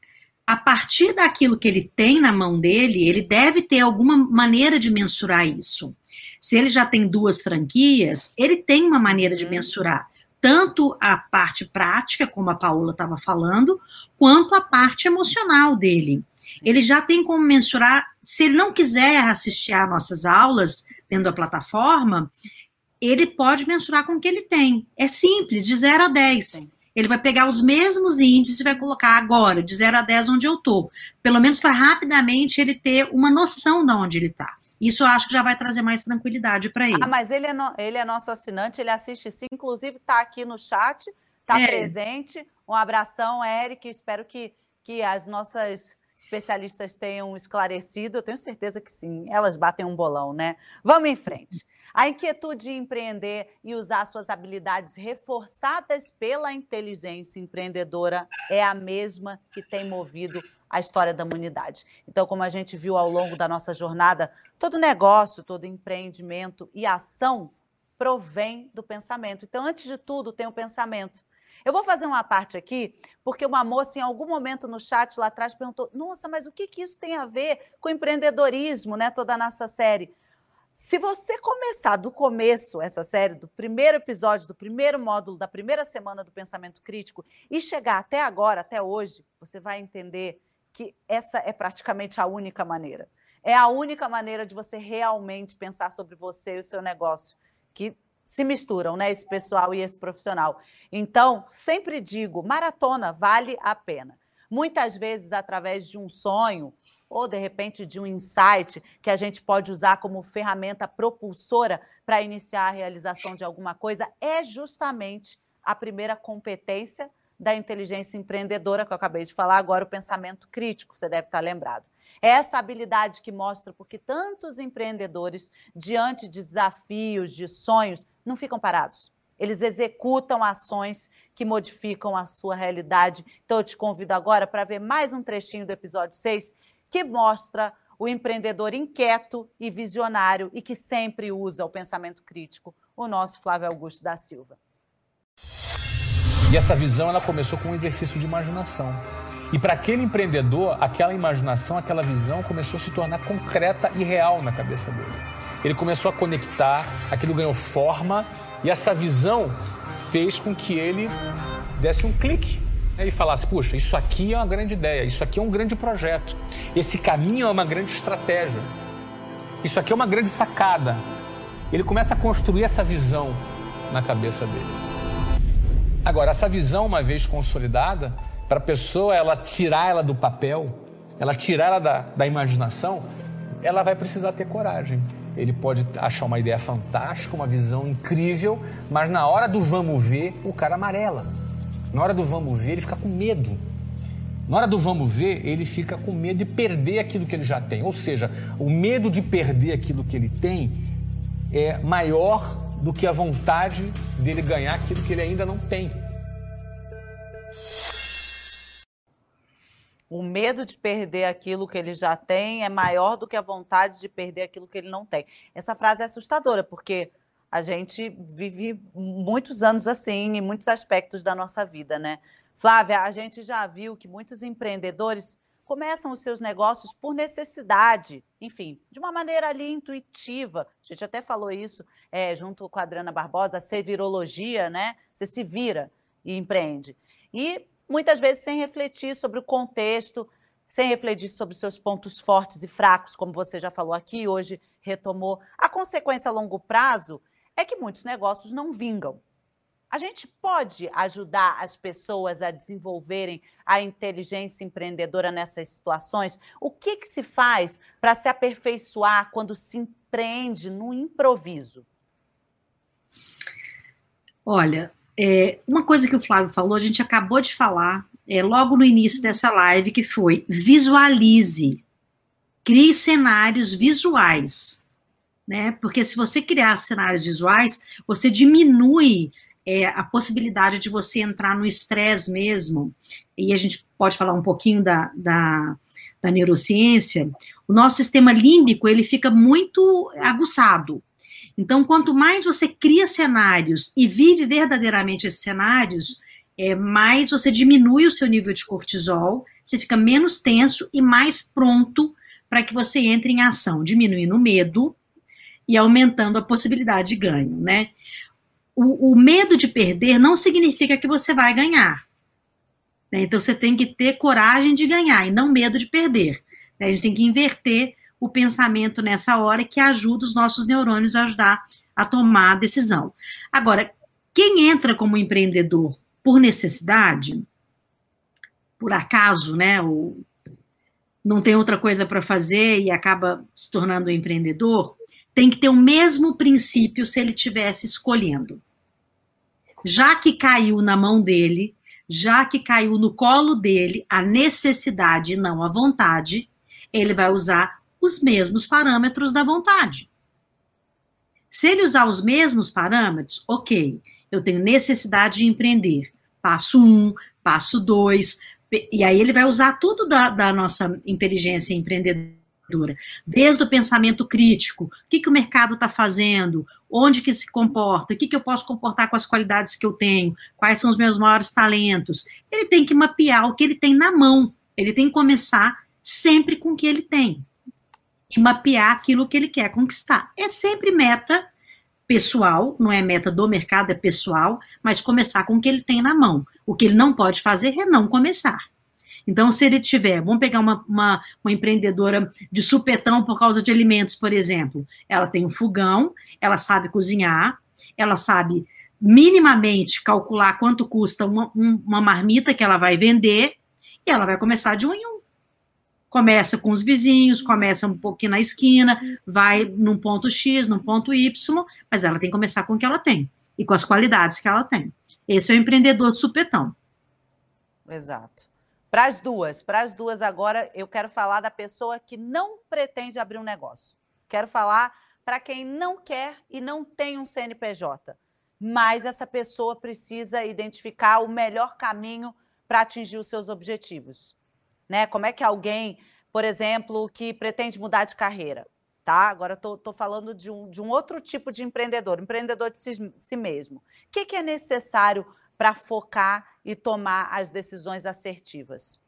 a partir daquilo que ele tem na mão dele, ele deve ter alguma maneira de mensurar isso. Se ele já tem duas franquias, ele tem uma maneira de uhum. mensurar tanto a parte prática, como a Paola estava falando, quanto a parte emocional dele. Ele já tem como mensurar, se ele não quiser assistir às nossas aulas dentro da plataforma, ele pode mensurar com o que ele tem. É simples, de 0 a 10. Sim. Ele vai pegar os mesmos índices e vai colocar agora, de 0 a 10, onde eu estou. Pelo menos para rapidamente ele ter uma noção de onde ele está. Isso eu acho que já vai trazer mais tranquilidade para ele. Ah, mas ele é, no, ele é nosso assinante, ele assiste sim, inclusive está aqui no chat, está é. presente. Um abração, Eric. Espero que, que as nossas especialistas tenham esclarecido. Eu tenho certeza que sim, elas batem um bolão, né? Vamos em frente. A inquietude de empreender e usar suas habilidades reforçadas pela inteligência empreendedora é a mesma que tem movido a história da humanidade. Então, como a gente viu ao longo da nossa jornada, todo negócio, todo empreendimento e ação provém do pensamento. Então, antes de tudo, tem o pensamento. Eu vou fazer uma parte aqui, porque uma moça, em algum momento no chat lá atrás, perguntou: nossa, mas o que, que isso tem a ver com empreendedorismo, né? Toda a nossa série. Se você começar do começo essa série, do primeiro episódio, do primeiro módulo, da primeira semana do pensamento crítico, e chegar até agora, até hoje, você vai entender que essa é praticamente a única maneira. É a única maneira de você realmente pensar sobre você e o seu negócio, que se misturam, né? Esse pessoal e esse profissional. Então, sempre digo, maratona vale a pena. Muitas vezes, através de um sonho, ou de repente de um insight que a gente pode usar como ferramenta propulsora para iniciar a realização de alguma coisa, é justamente a primeira competência da inteligência empreendedora que eu acabei de falar, agora o pensamento crítico, você deve estar lembrado. É essa habilidade que mostra porque tantos empreendedores, diante de desafios, de sonhos, não ficam parados. Eles executam ações que modificam a sua realidade. Então, eu te convido agora para ver mais um trechinho do episódio 6, que mostra o empreendedor inquieto e visionário e que sempre usa o pensamento crítico, o nosso Flávio Augusto da Silva. E essa visão ela começou com um exercício de imaginação. E para aquele empreendedor, aquela imaginação, aquela visão começou a se tornar concreta e real na cabeça dele. Ele começou a conectar, aquilo ganhou forma e essa visão fez com que ele desse um clique e falasse: puxa, isso aqui é uma grande ideia, isso aqui é um grande projeto, esse caminho é uma grande estratégia, isso aqui é uma grande sacada. Ele começa a construir essa visão na cabeça dele. Agora, essa visão, uma vez consolidada, para a pessoa ela tirar ela do papel, ela tirar ela da, da imaginação, ela vai precisar ter coragem. Ele pode achar uma ideia fantástica, uma visão incrível, mas na hora do vamos ver, o cara amarela. Na hora do vamos ver, ele fica com medo. Na hora do vamos ver, ele fica com medo de perder aquilo que ele já tem. Ou seja, o medo de perder aquilo que ele tem é maior do que a vontade dele ganhar aquilo que ele ainda não tem. O medo de perder aquilo que ele já tem é maior do que a vontade de perder aquilo que ele não tem. Essa frase é assustadora, porque a gente vive muitos anos assim, em muitos aspectos da nossa vida, né? Flávia, a gente já viu que muitos empreendedores começam os seus negócios por necessidade, enfim, de uma maneira ali intuitiva. A gente até falou isso é, junto com a Adriana Barbosa, a servirologia, né? Você se vira e empreende. E muitas vezes sem refletir sobre o contexto, sem refletir sobre seus pontos fortes e fracos, como você já falou aqui, hoje retomou. A consequência a longo prazo é que muitos negócios não vingam. A gente pode ajudar as pessoas a desenvolverem a inteligência empreendedora nessas situações? O que, que se faz para se aperfeiçoar quando se empreende no improviso? Olha, é, uma coisa que o Flávio falou, a gente acabou de falar é, logo no início dessa live, que foi visualize, crie cenários visuais. Né? Porque se você criar cenários visuais, você diminui é, a possibilidade de você entrar no estresse mesmo. E a gente pode falar um pouquinho da, da, da neurociência. O nosso sistema límbico ele fica muito aguçado. Então, quanto mais você cria cenários e vive verdadeiramente esses cenários, é, mais você diminui o seu nível de cortisol, você fica menos tenso e mais pronto para que você entre em ação, diminuindo o medo e aumentando a possibilidade de ganho, né? O, o medo de perder não significa que você vai ganhar. Né? Então, você tem que ter coragem de ganhar e não medo de perder. Né? A gente tem que inverter o pensamento nessa hora que ajuda os nossos neurônios a ajudar a tomar a decisão. Agora, quem entra como empreendedor por necessidade, por acaso, né, ou não tem outra coisa para fazer e acaba se tornando um empreendedor, tem que ter o mesmo princípio se ele tivesse escolhendo. Já que caiu na mão dele, já que caiu no colo dele a necessidade e não a vontade, ele vai usar os mesmos parâmetros da vontade. Se ele usar os mesmos parâmetros, ok, eu tenho necessidade de empreender. Passo um, passo dois, e aí ele vai usar tudo da, da nossa inteligência empreendedora, desde o pensamento crítico, o que, que o mercado está fazendo, onde que se comporta, o que, que eu posso comportar com as qualidades que eu tenho, quais são os meus maiores talentos. Ele tem que mapear o que ele tem na mão, ele tem que começar sempre com o que ele tem e mapear aquilo que ele quer conquistar. É sempre meta pessoal, não é meta do mercado, é pessoal, mas começar com o que ele tem na mão. O que ele não pode fazer é não começar. Então, se ele tiver, vamos pegar uma, uma, uma, empreendedora de supetão por causa de alimentos, por exemplo. Ela tem um fogão, ela sabe cozinhar, ela sabe minimamente calcular quanto custa uma, uma marmita que ela vai vender, e ela vai começar de um em um começa com os vizinhos, começa um pouquinho na esquina, vai num ponto X, num ponto Y, mas ela tem que começar com o que ela tem e com as qualidades que ela tem. Esse é o empreendedor de supetão. Exato. Para as duas, para as duas agora, eu quero falar da pessoa que não pretende abrir um negócio. Quero falar para quem não quer e não tem um CNPJ. Mas essa pessoa precisa identificar o melhor caminho para atingir os seus objetivos né? Como é que alguém, por exemplo, que pretende mudar de carreira, tá? Agora estou falando de um, de um outro tipo de empreendedor, empreendedor de si, si mesmo. O que, que é necessário para focar e tomar as decisões assertivas?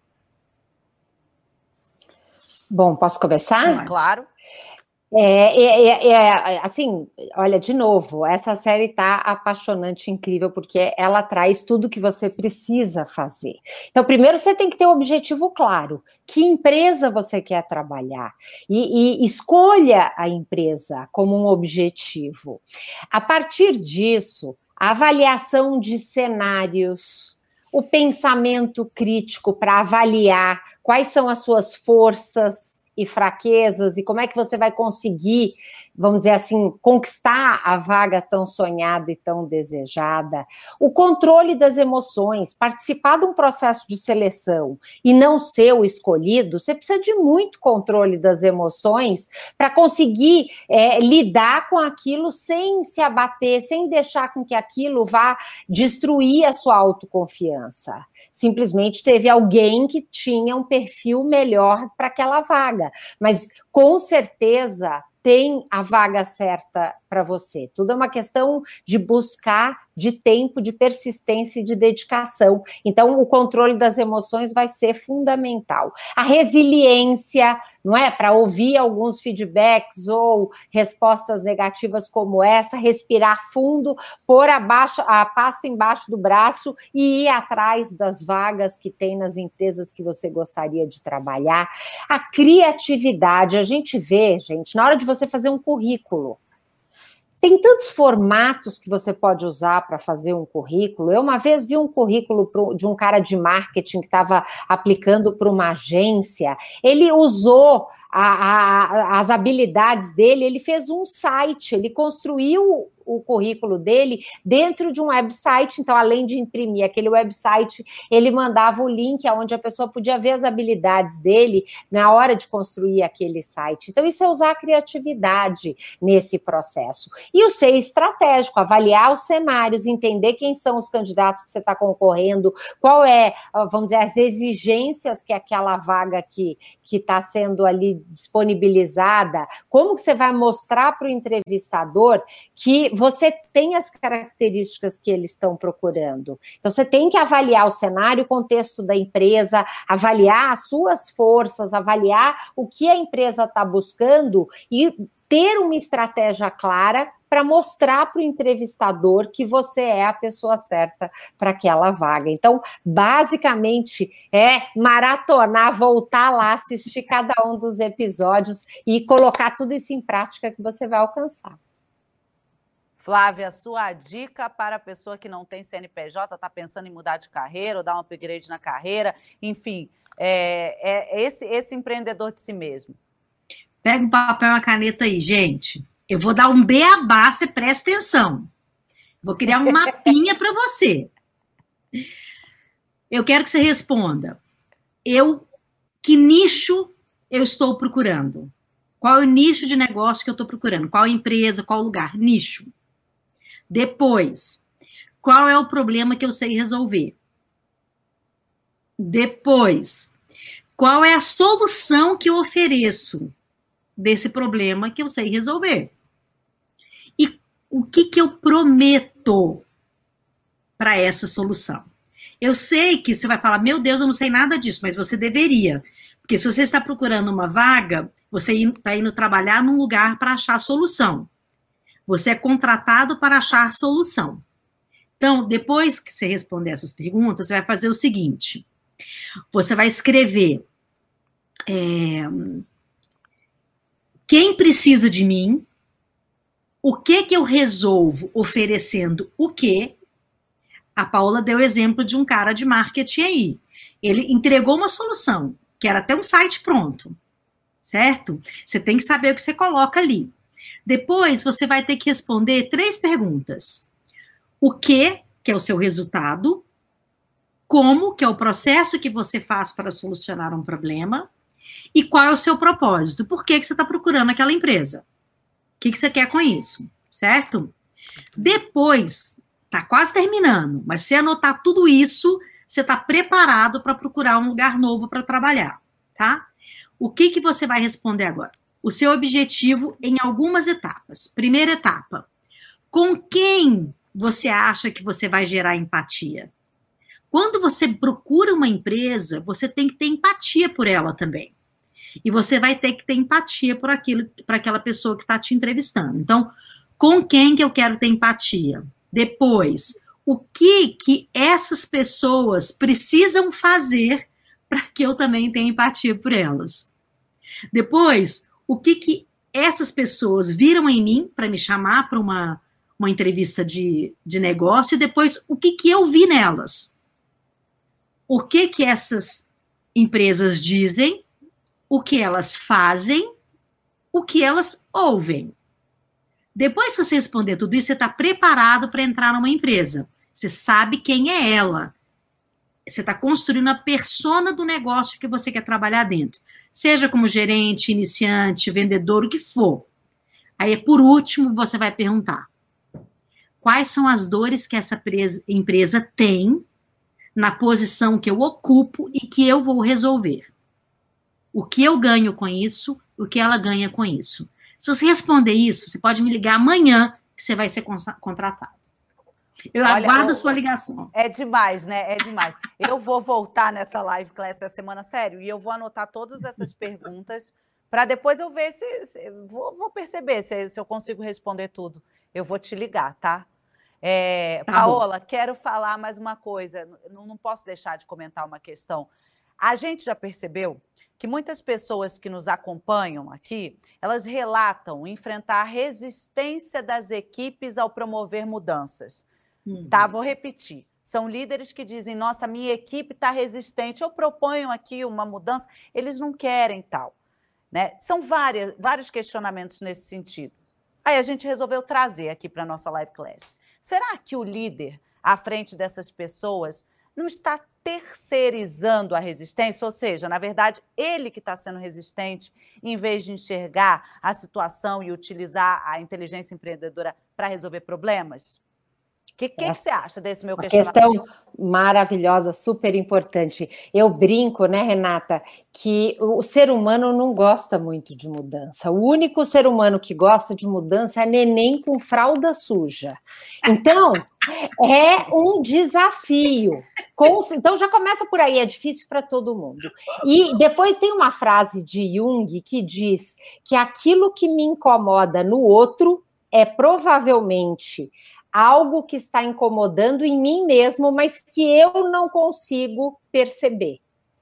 Bom, posso começar? Claro. É, é, é, é, assim, olha, de novo, essa série tá apaixonante, incrível, porque ela traz tudo que você precisa fazer. Então, primeiro você tem que ter um objetivo claro: que empresa você quer trabalhar? E, e escolha a empresa como um objetivo. A partir disso, a avaliação de cenários, o pensamento crítico para avaliar quais são as suas forças e fraquezas e como é que você vai conseguir vamos dizer assim, conquistar a vaga tão sonhada e tão desejada. O controle das emoções, participar de um processo de seleção e não ser o escolhido, você precisa de muito controle das emoções para conseguir é, lidar com aquilo sem se abater, sem deixar com que aquilo vá destruir a sua autoconfiança. Simplesmente teve alguém que tinha um perfil melhor para aquela vaga, mas com certeza tem a vaga certa para você. Tudo é uma questão de buscar de tempo, de persistência e de dedicação. Então, o controle das emoções vai ser fundamental. A resiliência, não é? Para ouvir alguns feedbacks ou respostas negativas como essa, respirar fundo, pôr abaixo, a pasta embaixo do braço e ir atrás das vagas que tem nas empresas que você gostaria de trabalhar. A criatividade, a gente vê, gente, na hora de você fazer um currículo, tem tantos formatos que você pode usar para fazer um currículo. Eu uma vez vi um currículo de um cara de marketing que estava aplicando para uma agência. Ele usou a, a, as habilidades dele, ele fez um site, ele construiu o currículo dele dentro de um website. Então, além de imprimir aquele website, ele mandava o link aonde a pessoa podia ver as habilidades dele na hora de construir aquele site. Então, isso é usar a criatividade nesse processo. E o ser estratégico, avaliar os cenários, entender quem são os candidatos que você está concorrendo, qual é, vamos dizer, as exigências que aquela vaga que está sendo ali disponibilizada, como que você vai mostrar para o entrevistador que você tem as características que eles estão procurando. Então, você tem que avaliar o cenário, o contexto da empresa, avaliar as suas forças, avaliar o que a empresa está buscando e ter uma estratégia clara para mostrar para o entrevistador que você é a pessoa certa para aquela vaga. Então, basicamente, é maratonar, voltar lá, assistir cada um dos episódios e colocar tudo isso em prática que você vai alcançar. Flávia, sua dica para a pessoa que não tem CNPJ, está pensando em mudar de carreira ou dar um upgrade na carreira, enfim, é, é esse, esse empreendedor de si mesmo. Pega um papel e uma caneta aí, gente. Eu vou dar um beabá, você presta atenção. Vou criar um mapinha para você. Eu quero que você responda. Eu, que nicho eu estou procurando? Qual é o nicho de negócio que eu estou procurando? Qual empresa, qual lugar? Nicho. Depois, qual é o problema que eu sei resolver? Depois, qual é a solução que eu ofereço desse problema que eu sei resolver? O que, que eu prometo para essa solução? Eu sei que você vai falar, meu Deus, eu não sei nada disso, mas você deveria. Porque se você está procurando uma vaga, você está indo trabalhar num lugar para achar solução. Você é contratado para achar solução. Então, depois que você responder essas perguntas, você vai fazer o seguinte: você vai escrever é, quem precisa de mim, o que que eu resolvo oferecendo o quê. A Paula deu exemplo de um cara de marketing aí. Ele entregou uma solução, que era até um site pronto, certo? Você tem que saber o que você coloca ali. Depois você vai ter que responder três perguntas: o que, que é o seu resultado, como, que é o processo que você faz para solucionar um problema, e qual é o seu propósito, por que, que você está procurando aquela empresa, que, que você quer com isso, certo? Depois, tá quase terminando, mas se anotar tudo isso, você está preparado para procurar um lugar novo para trabalhar, tá? O que, que você vai responder agora? o seu objetivo em algumas etapas. Primeira etapa: com quem você acha que você vai gerar empatia? Quando você procura uma empresa, você tem que ter empatia por ela também. E você vai ter que ter empatia por aquilo, para aquela pessoa que está te entrevistando. Então, com quem que eu quero ter empatia? Depois, o que que essas pessoas precisam fazer para que eu também tenha empatia por elas? Depois, o que, que essas pessoas viram em mim para me chamar para uma, uma entrevista de, de negócio e depois o que, que eu vi nelas. O que, que essas empresas dizem, o que elas fazem, o que elas ouvem. Depois que você responder tudo isso, você está preparado para entrar numa empresa. Você sabe quem é ela. Você está construindo a persona do negócio que você quer trabalhar dentro. Seja como gerente, iniciante, vendedor, o que for. Aí, por último, você vai perguntar: quais são as dores que essa empresa tem na posição que eu ocupo e que eu vou resolver? O que eu ganho com isso, o que ela ganha com isso. Se você responder isso, você pode me ligar amanhã que você vai ser contratado. Eu Olha, aguardo a sua ligação. É demais, né? É demais. Eu vou voltar nessa live class essa semana, sério, e eu vou anotar todas essas perguntas para depois eu ver se. se vou, vou, perceber se, se, eu consigo responder tudo. Eu vou te ligar, tá? É, tá Paola, bom. quero falar mais uma coisa. Não, não posso deixar de comentar uma questão. A gente já percebeu que muitas pessoas que nos acompanham aqui, elas relatam enfrentar a resistência das equipes ao promover mudanças. Uhum. Tá, vou repetir. São líderes que dizem: nossa, minha equipe está resistente, eu proponho aqui uma mudança, eles não querem tal. Né? São várias, vários questionamentos nesse sentido. Aí a gente resolveu trazer aqui para a nossa live class. Será que o líder à frente dessas pessoas não está terceirizando a resistência, ou seja, na verdade, ele que está sendo resistente, em vez de enxergar a situação e utilizar a inteligência empreendedora para resolver problemas? O que, que, é. que, você acha desse meu questionamento? Questão maravilhosa, super importante. Eu brinco, né, Renata, que o ser humano não gosta muito de mudança. O único ser humano que gosta de mudança é neném com fralda suja. Então, é um desafio. Então já começa por aí, é difícil para todo mundo. E depois tem uma frase de Jung que diz que aquilo que me incomoda no outro é provavelmente algo que está incomodando em mim mesmo, mas que eu não consigo perceber.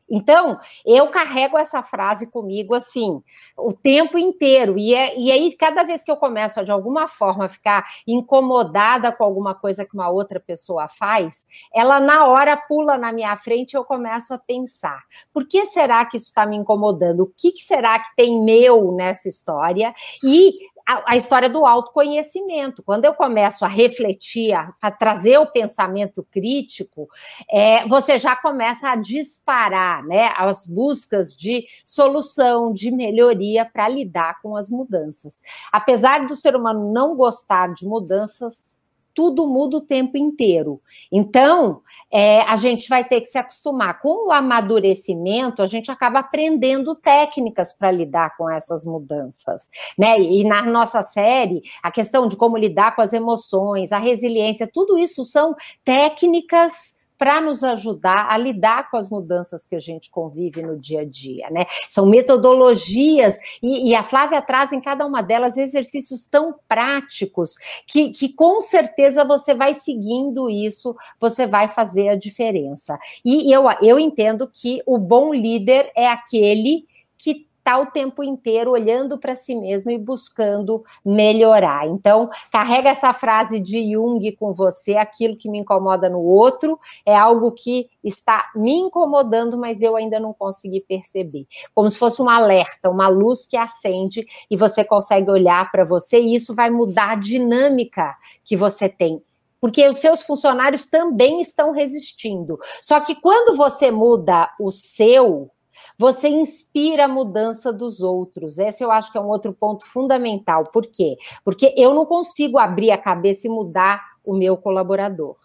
Então, eu carrego essa frase comigo assim, o tempo inteiro. E, é, e aí, cada vez que eu começo a, de alguma forma, ficar incomodada com alguma coisa que uma outra pessoa faz, ela na hora pula na minha frente e eu começo a pensar: por que será que isso está me incomodando? O que, que será que tem meu nessa história? E a, história do autoconhecimento. Quando eu começo a refletir, a, a trazer o pensamento crítico, é, você já começa a disparar né, as buscas de solução, de melhoria para lidar com as mudanças. Apesar do ser humano não gostar de mudanças, tudo muda o tempo inteiro. Então, é, a gente vai ter que se acostumar. Com o amadurecimento, a gente acaba aprendendo técnicas para lidar com essas mudanças. Né? E na nossa série, a questão de como lidar com as emoções, a resiliência, tudo isso são técnicas para nos ajudar a lidar com as mudanças que a gente convive no dia a dia, né? São metodologias, e, e a Flávia traz em cada uma delas exercícios tão práticos que, que com certeza você vai seguindo isso, você vai fazer a diferença. E eu, eu entendo que o bom líder é aquele que está o tempo inteiro olhando para si mesmo e buscando melhorar. Então, carrega essa frase de Jung com você, aquilo que me incomoda no outro é algo que está me incomodando, mas eu ainda não consegui perceber. Como se fosse um alerta, uma luz que acende e você consegue olhar para você e isso vai mudar a dinâmica que você tem porque os seus funcionários também estão resistindo. Só que quando você muda o seu, você inspira a mudança dos outros. Esse eu acho que é um outro ponto fundamental. Por quê? Porque eu não consigo abrir a cabeça e mudar o meu colaborador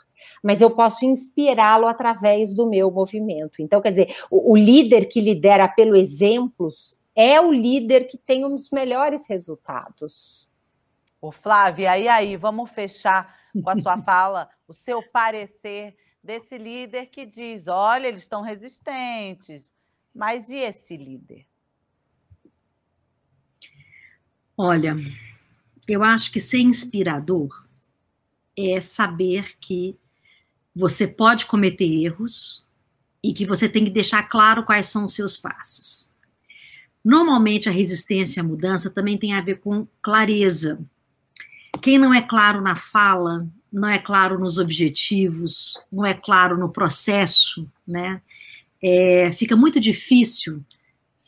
mas eu posso inspirá-lo através do meu movimento. Então, quer dizer, o, o, líder que lidera pelo exemplos é o líder que tem os melhores resultados. Ô, Flávia, e aí, vamos fechar com a sua fala, o seu parecer desse líder que diz: olha, eles estão resistentes, mas e esse líder? Olha, eu acho que ser inspirador é saber que você pode cometer erros e que você tem que deixar claro quais são os seus passos. Normalmente a resistência à mudança também tem a ver com clareza. Quem não é claro na fala, não é claro nos objetivos, não é claro no processo, né? É, fica muito difícil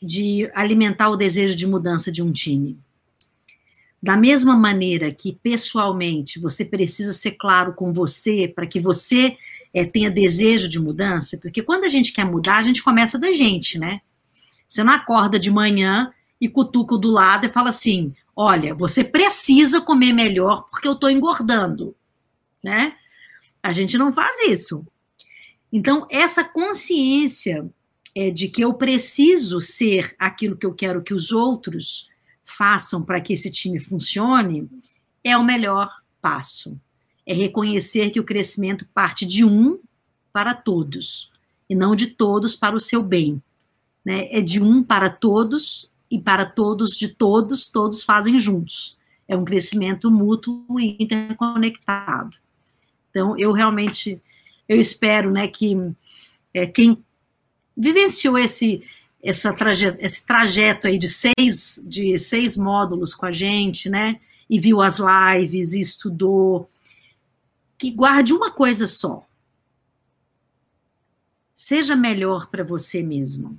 de alimentar o desejo de mudança de um time. Da mesma maneira que pessoalmente você precisa ser claro com você para que você é, tenha desejo de mudança, porque quando a gente quer mudar, a gente começa da gente, né? Você não acorda de manhã e cutuca do lado e fala assim: olha, você precisa comer melhor porque eu estou engordando, né? A gente não faz isso. Então, essa consciência é, de que eu preciso ser aquilo que eu quero que os outros façam para que esse time funcione é o melhor passo. É reconhecer que o crescimento parte de um para todos, e não de todos para o seu bem. Né? É de um para todos e para todos de todos, todos fazem juntos. É um crescimento mútuo e interconectado. Então, eu realmente, eu espero, né, que é, quem vivenciou esse, essa trajeto, esse trajeto aí de seis, de seis módulos com a gente, né, e viu as lives, e estudou, que guarde uma coisa só. Seja melhor para você mesmo.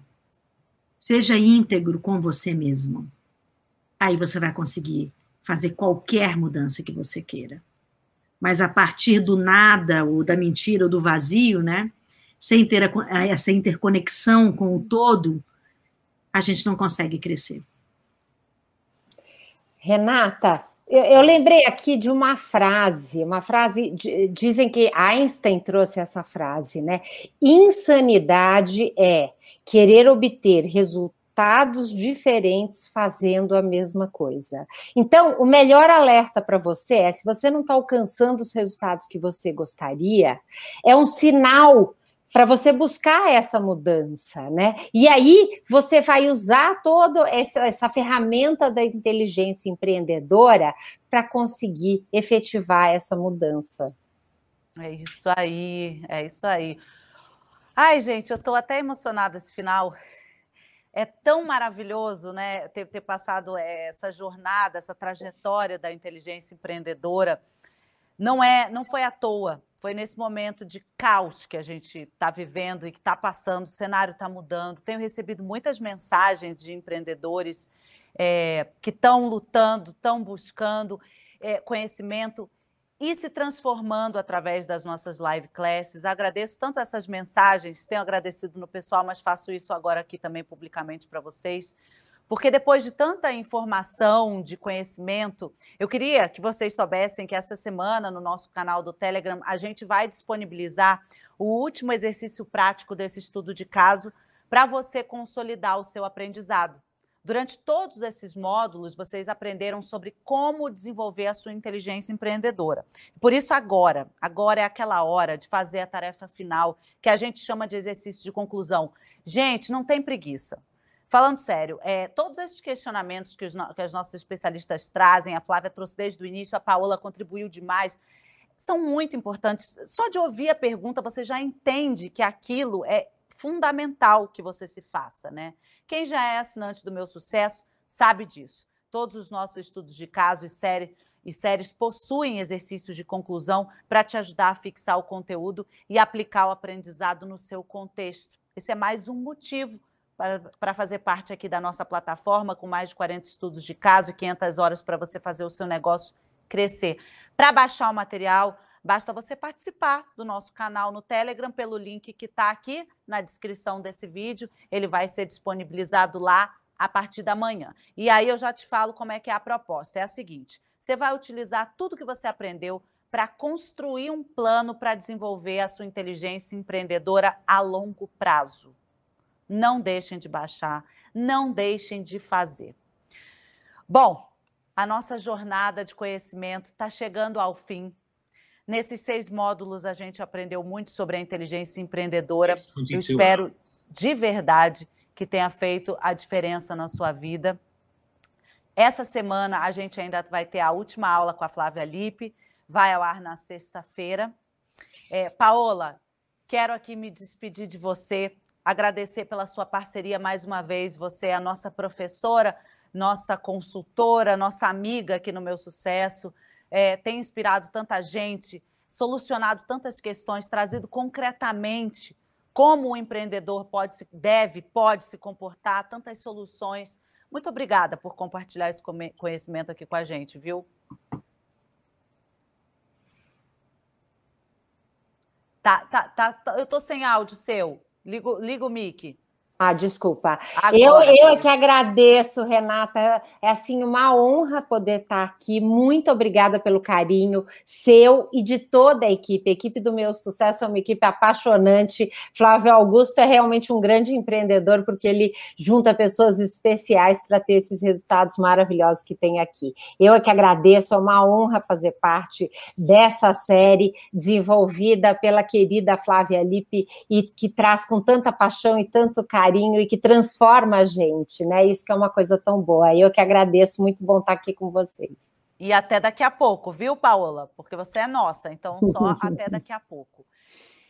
Seja íntegro com você mesmo. Aí você vai conseguir fazer qualquer mudança que você queira mas a partir do nada, ou da mentira, ou do vazio, né? Sem ter essa interconexão com o todo, a gente não consegue crescer. Renata, eu, eu, lembrei aqui de uma frase, uma frase, dizem que Einstein trouxe essa frase, né? Insanidade é querer obter resultados resultados diferentes fazendo a mesma coisa. Então, o melhor alerta para você é: se você não está alcançando os resultados que você gostaria, é um sinal para você buscar essa mudança, né? E aí você vai usar toda essa, essa ferramenta da inteligência empreendedora para conseguir efetivar essa mudança. É isso aí, é isso aí. Ai, gente, eu estou até emocionada esse final é tão maravilhoso, né, ter, ter passado essa jornada, essa trajetória da inteligência empreendedora. Não é, não foi à toa. Foi nesse momento de caos que a gente está vivendo e que está passando. O cenário está mudando. Tenho recebido muitas mensagens de empreendedores é, que estão lutando, estão buscando é, conhecimento e se transformando através das nossas live classes. Agradeço tanto essas mensagens, tenho agradecido no pessoal, mas faço isso agora aqui também publicamente para vocês. Porque depois de tanta informação, de conhecimento, eu queria que vocês soubessem que essa semana, no nosso canal do Telegram, a gente vai disponibilizar o último exercício prático desse estudo de caso para você consolidar o seu aprendizado. Durante todos esses módulos, vocês aprenderam sobre como desenvolver a sua inteligência empreendedora. Por isso, agora, agora é aquela hora de fazer a tarefa final, que a gente chama de exercício de conclusão. Gente, não tem preguiça. Falando sério, é, todos esses questionamentos que, os, que as nossas especialistas trazem, a Flávia trouxe desde o início, a Paola contribuiu demais, são muito importantes. Só de ouvir a pergunta, você já entende que aquilo é fundamental que você se faça, né? Quem já é assinante do meu sucesso sabe disso. Todos os nossos estudos de caso e, série, e séries possuem exercícios de conclusão para te ajudar a fixar o conteúdo e aplicar o aprendizado no seu contexto. Esse é mais um motivo para fazer parte aqui da nossa plataforma, com mais de 40 estudos de caso e 500 horas para você fazer o seu negócio crescer. Para baixar o material, Basta você participar do nosso canal no Telegram pelo link que está aqui na descrição desse vídeo. Ele vai ser disponibilizado lá a partir da manhã. E aí eu já te falo como é que é a proposta. É a seguinte: você vai utilizar tudo que você aprendeu para construir um plano para desenvolver a sua inteligência empreendedora a longo prazo. Não deixem de baixar, não deixem de fazer. Bom, a nossa jornada de conhecimento está chegando ao fim. Nesses seis módulos, a gente aprendeu muito sobre a inteligência empreendedora. Eu espero de verdade que tenha feito a diferença na sua vida. Essa semana, a gente ainda vai ter a última aula com a Flávia Lippe, vai ao ar na sexta-feira. É, Paola, quero aqui me despedir de você, agradecer pela sua parceria mais uma vez. Você é a nossa professora, nossa consultora, nossa amiga aqui no Meu Sucesso é, tem inspirado tanta gente, solucionado tantas questões, trazido concretamente como o empreendedor pode deve, pode se comportar, tantas soluções. Muito obrigada por compartilhar esse conhecimento aqui com a gente, viu? Tá, tá, tá, tá eu tô sem áudio seu. Liga o mic. Ah, desculpa. Eu, eu é que agradeço, Renata. É assim uma honra poder estar aqui. Muito obrigada pelo carinho seu e de toda a equipe. A equipe do meu sucesso é uma equipe apaixonante. Flávio Augusto é realmente um grande empreendedor porque ele junta pessoas especiais para ter esses resultados maravilhosos que tem aqui. Eu é que agradeço. É uma honra fazer parte dessa série desenvolvida pela querida Flávia Lippe e que traz com tanta paixão e tanto carinho carinho e que transforma a gente, né? Isso que é uma coisa tão boa. Eu que agradeço, muito bom estar aqui com vocês. E até daqui a pouco, viu, Paola? Porque você é nossa, então só até daqui a pouco.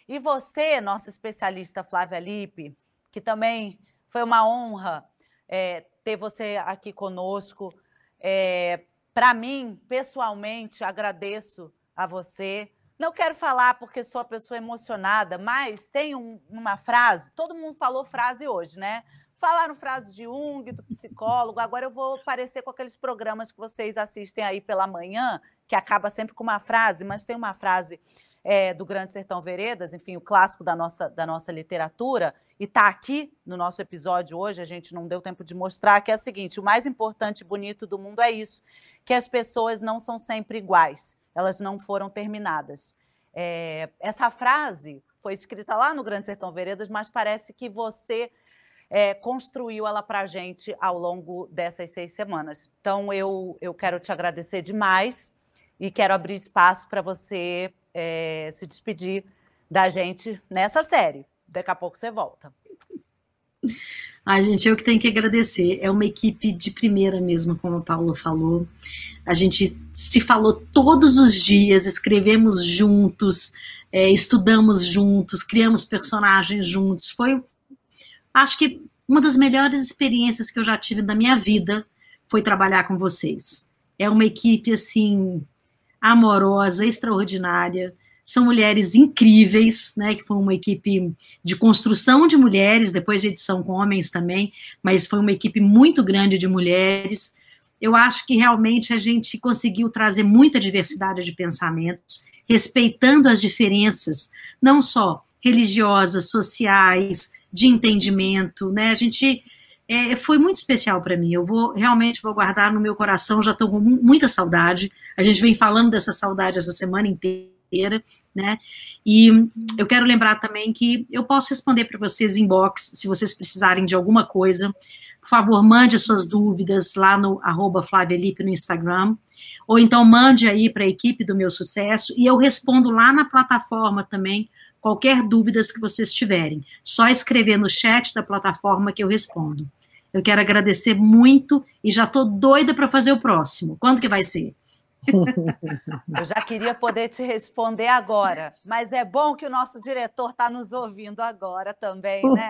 E você, nossa especialista Flávia Lippe, que também foi uma honra é, ter você aqui conosco. É, Para mim, pessoalmente, agradeço a você não quero falar porque sou uma pessoa emocionada, mas tem um, uma frase, todo mundo falou frase hoje, né? Falaram frase de Jung, do psicólogo, agora eu vou parecer com aqueles programas que vocês assistem aí pela manhã, que acaba sempre com uma frase, mas tem uma frase é, do Grande Sertão Veredas, enfim, o clássico da nossa, da nossa literatura, e está aqui no nosso episódio hoje, a gente não deu tempo de mostrar, que é a seguinte: o mais importante e bonito do mundo é isso, que as pessoas não são sempre iguais elas não foram terminadas. É, essa frase foi escrita lá no Grande Sertão Veredas, mas parece que você é, construiu ela para a gente ao longo dessas seis semanas. Então, eu, eu quero te agradecer demais e quero abrir espaço para você é, se despedir da gente nessa série. Daqui a pouco você volta. A gente, eu que tenho que agradecer. É uma equipe de primeira mesmo, como a Paula falou. A gente se falou todos os dias, escrevemos juntos, é, estudamos juntos, criamos personagens juntos. Foi, acho que, uma das melhores experiências que eu já tive da minha vida foi trabalhar com vocês. É uma equipe, assim, amorosa, extraordinária são mulheres incríveis, né? Que foi uma equipe de construção de mulheres, depois de edição com homens também, mas foi uma equipe muito grande de mulheres. Eu acho que realmente a gente conseguiu trazer muita diversidade de pensamentos, respeitando as diferenças, não só religiosas, sociais, de entendimento, né? A gente é, foi muito especial para mim. Eu vou realmente vou guardar no meu coração. Já estou com muita saudade. A gente vem falando dessa saudade essa semana inteira inteira, né? E eu quero lembrar também que eu posso responder para vocês inbox, se vocês precisarem de alguma coisa. Por favor, mande as suas dúvidas lá no arroba Flávia Lipe no Instagram, ou então mande aí para a equipe do meu sucesso e eu respondo lá na plataforma também qualquer dúvidas que vocês tiverem. Só escrever no chat da plataforma que eu respondo. Eu quero agradecer muito e já estou doida para fazer o próximo. Quando que vai ser? Eu já queria poder te responder agora, mas é bom que o nosso diretor está nos ouvindo agora também, né?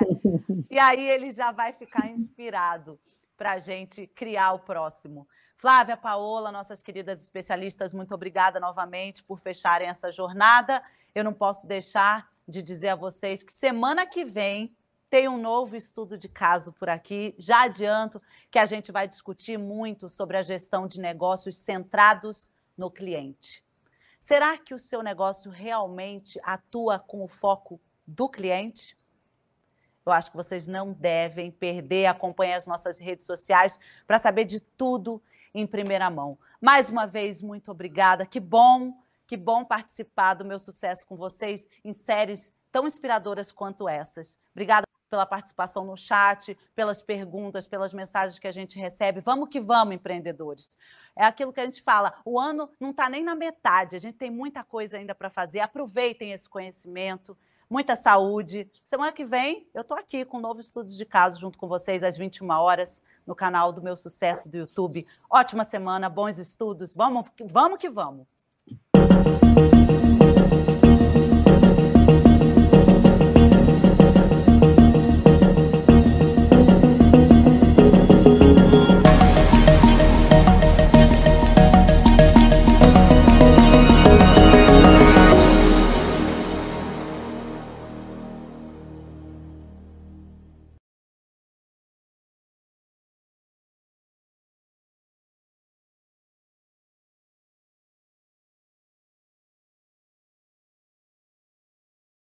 E aí ele já vai ficar inspirado para a gente criar o próximo. Flávia, Paola, nossas queridas especialistas, muito obrigada novamente por fecharem essa jornada. Eu não posso deixar de dizer a vocês que semana que vem tem um novo estudo de caso por aqui. Já adianto que a gente vai discutir muito sobre a gestão de negócios centrados no cliente. Será que o seu negócio realmente atua com o foco do cliente? Eu acho que vocês não devem perder, acompanhar as nossas redes sociais para saber de tudo em primeira mão. Mais uma vez, muito obrigada. Que bom, que bom participar do meu sucesso com vocês em séries tão inspiradoras quanto essas. Obrigada pela participação no chat, pelas perguntas, pelas mensagens que a gente recebe. Vamos que vamos, empreendedores. É aquilo que a gente fala, o ano não está nem na metade, a gente tem muita coisa ainda para fazer. Aproveitem esse conhecimento, muita saúde. Semana que vem eu estou aqui com um novo estudo de caso junto com vocês às 21 horas no canal do meu sucesso do YouTube. Ótima semana, bons estudos. Vamos, vamos que vamos.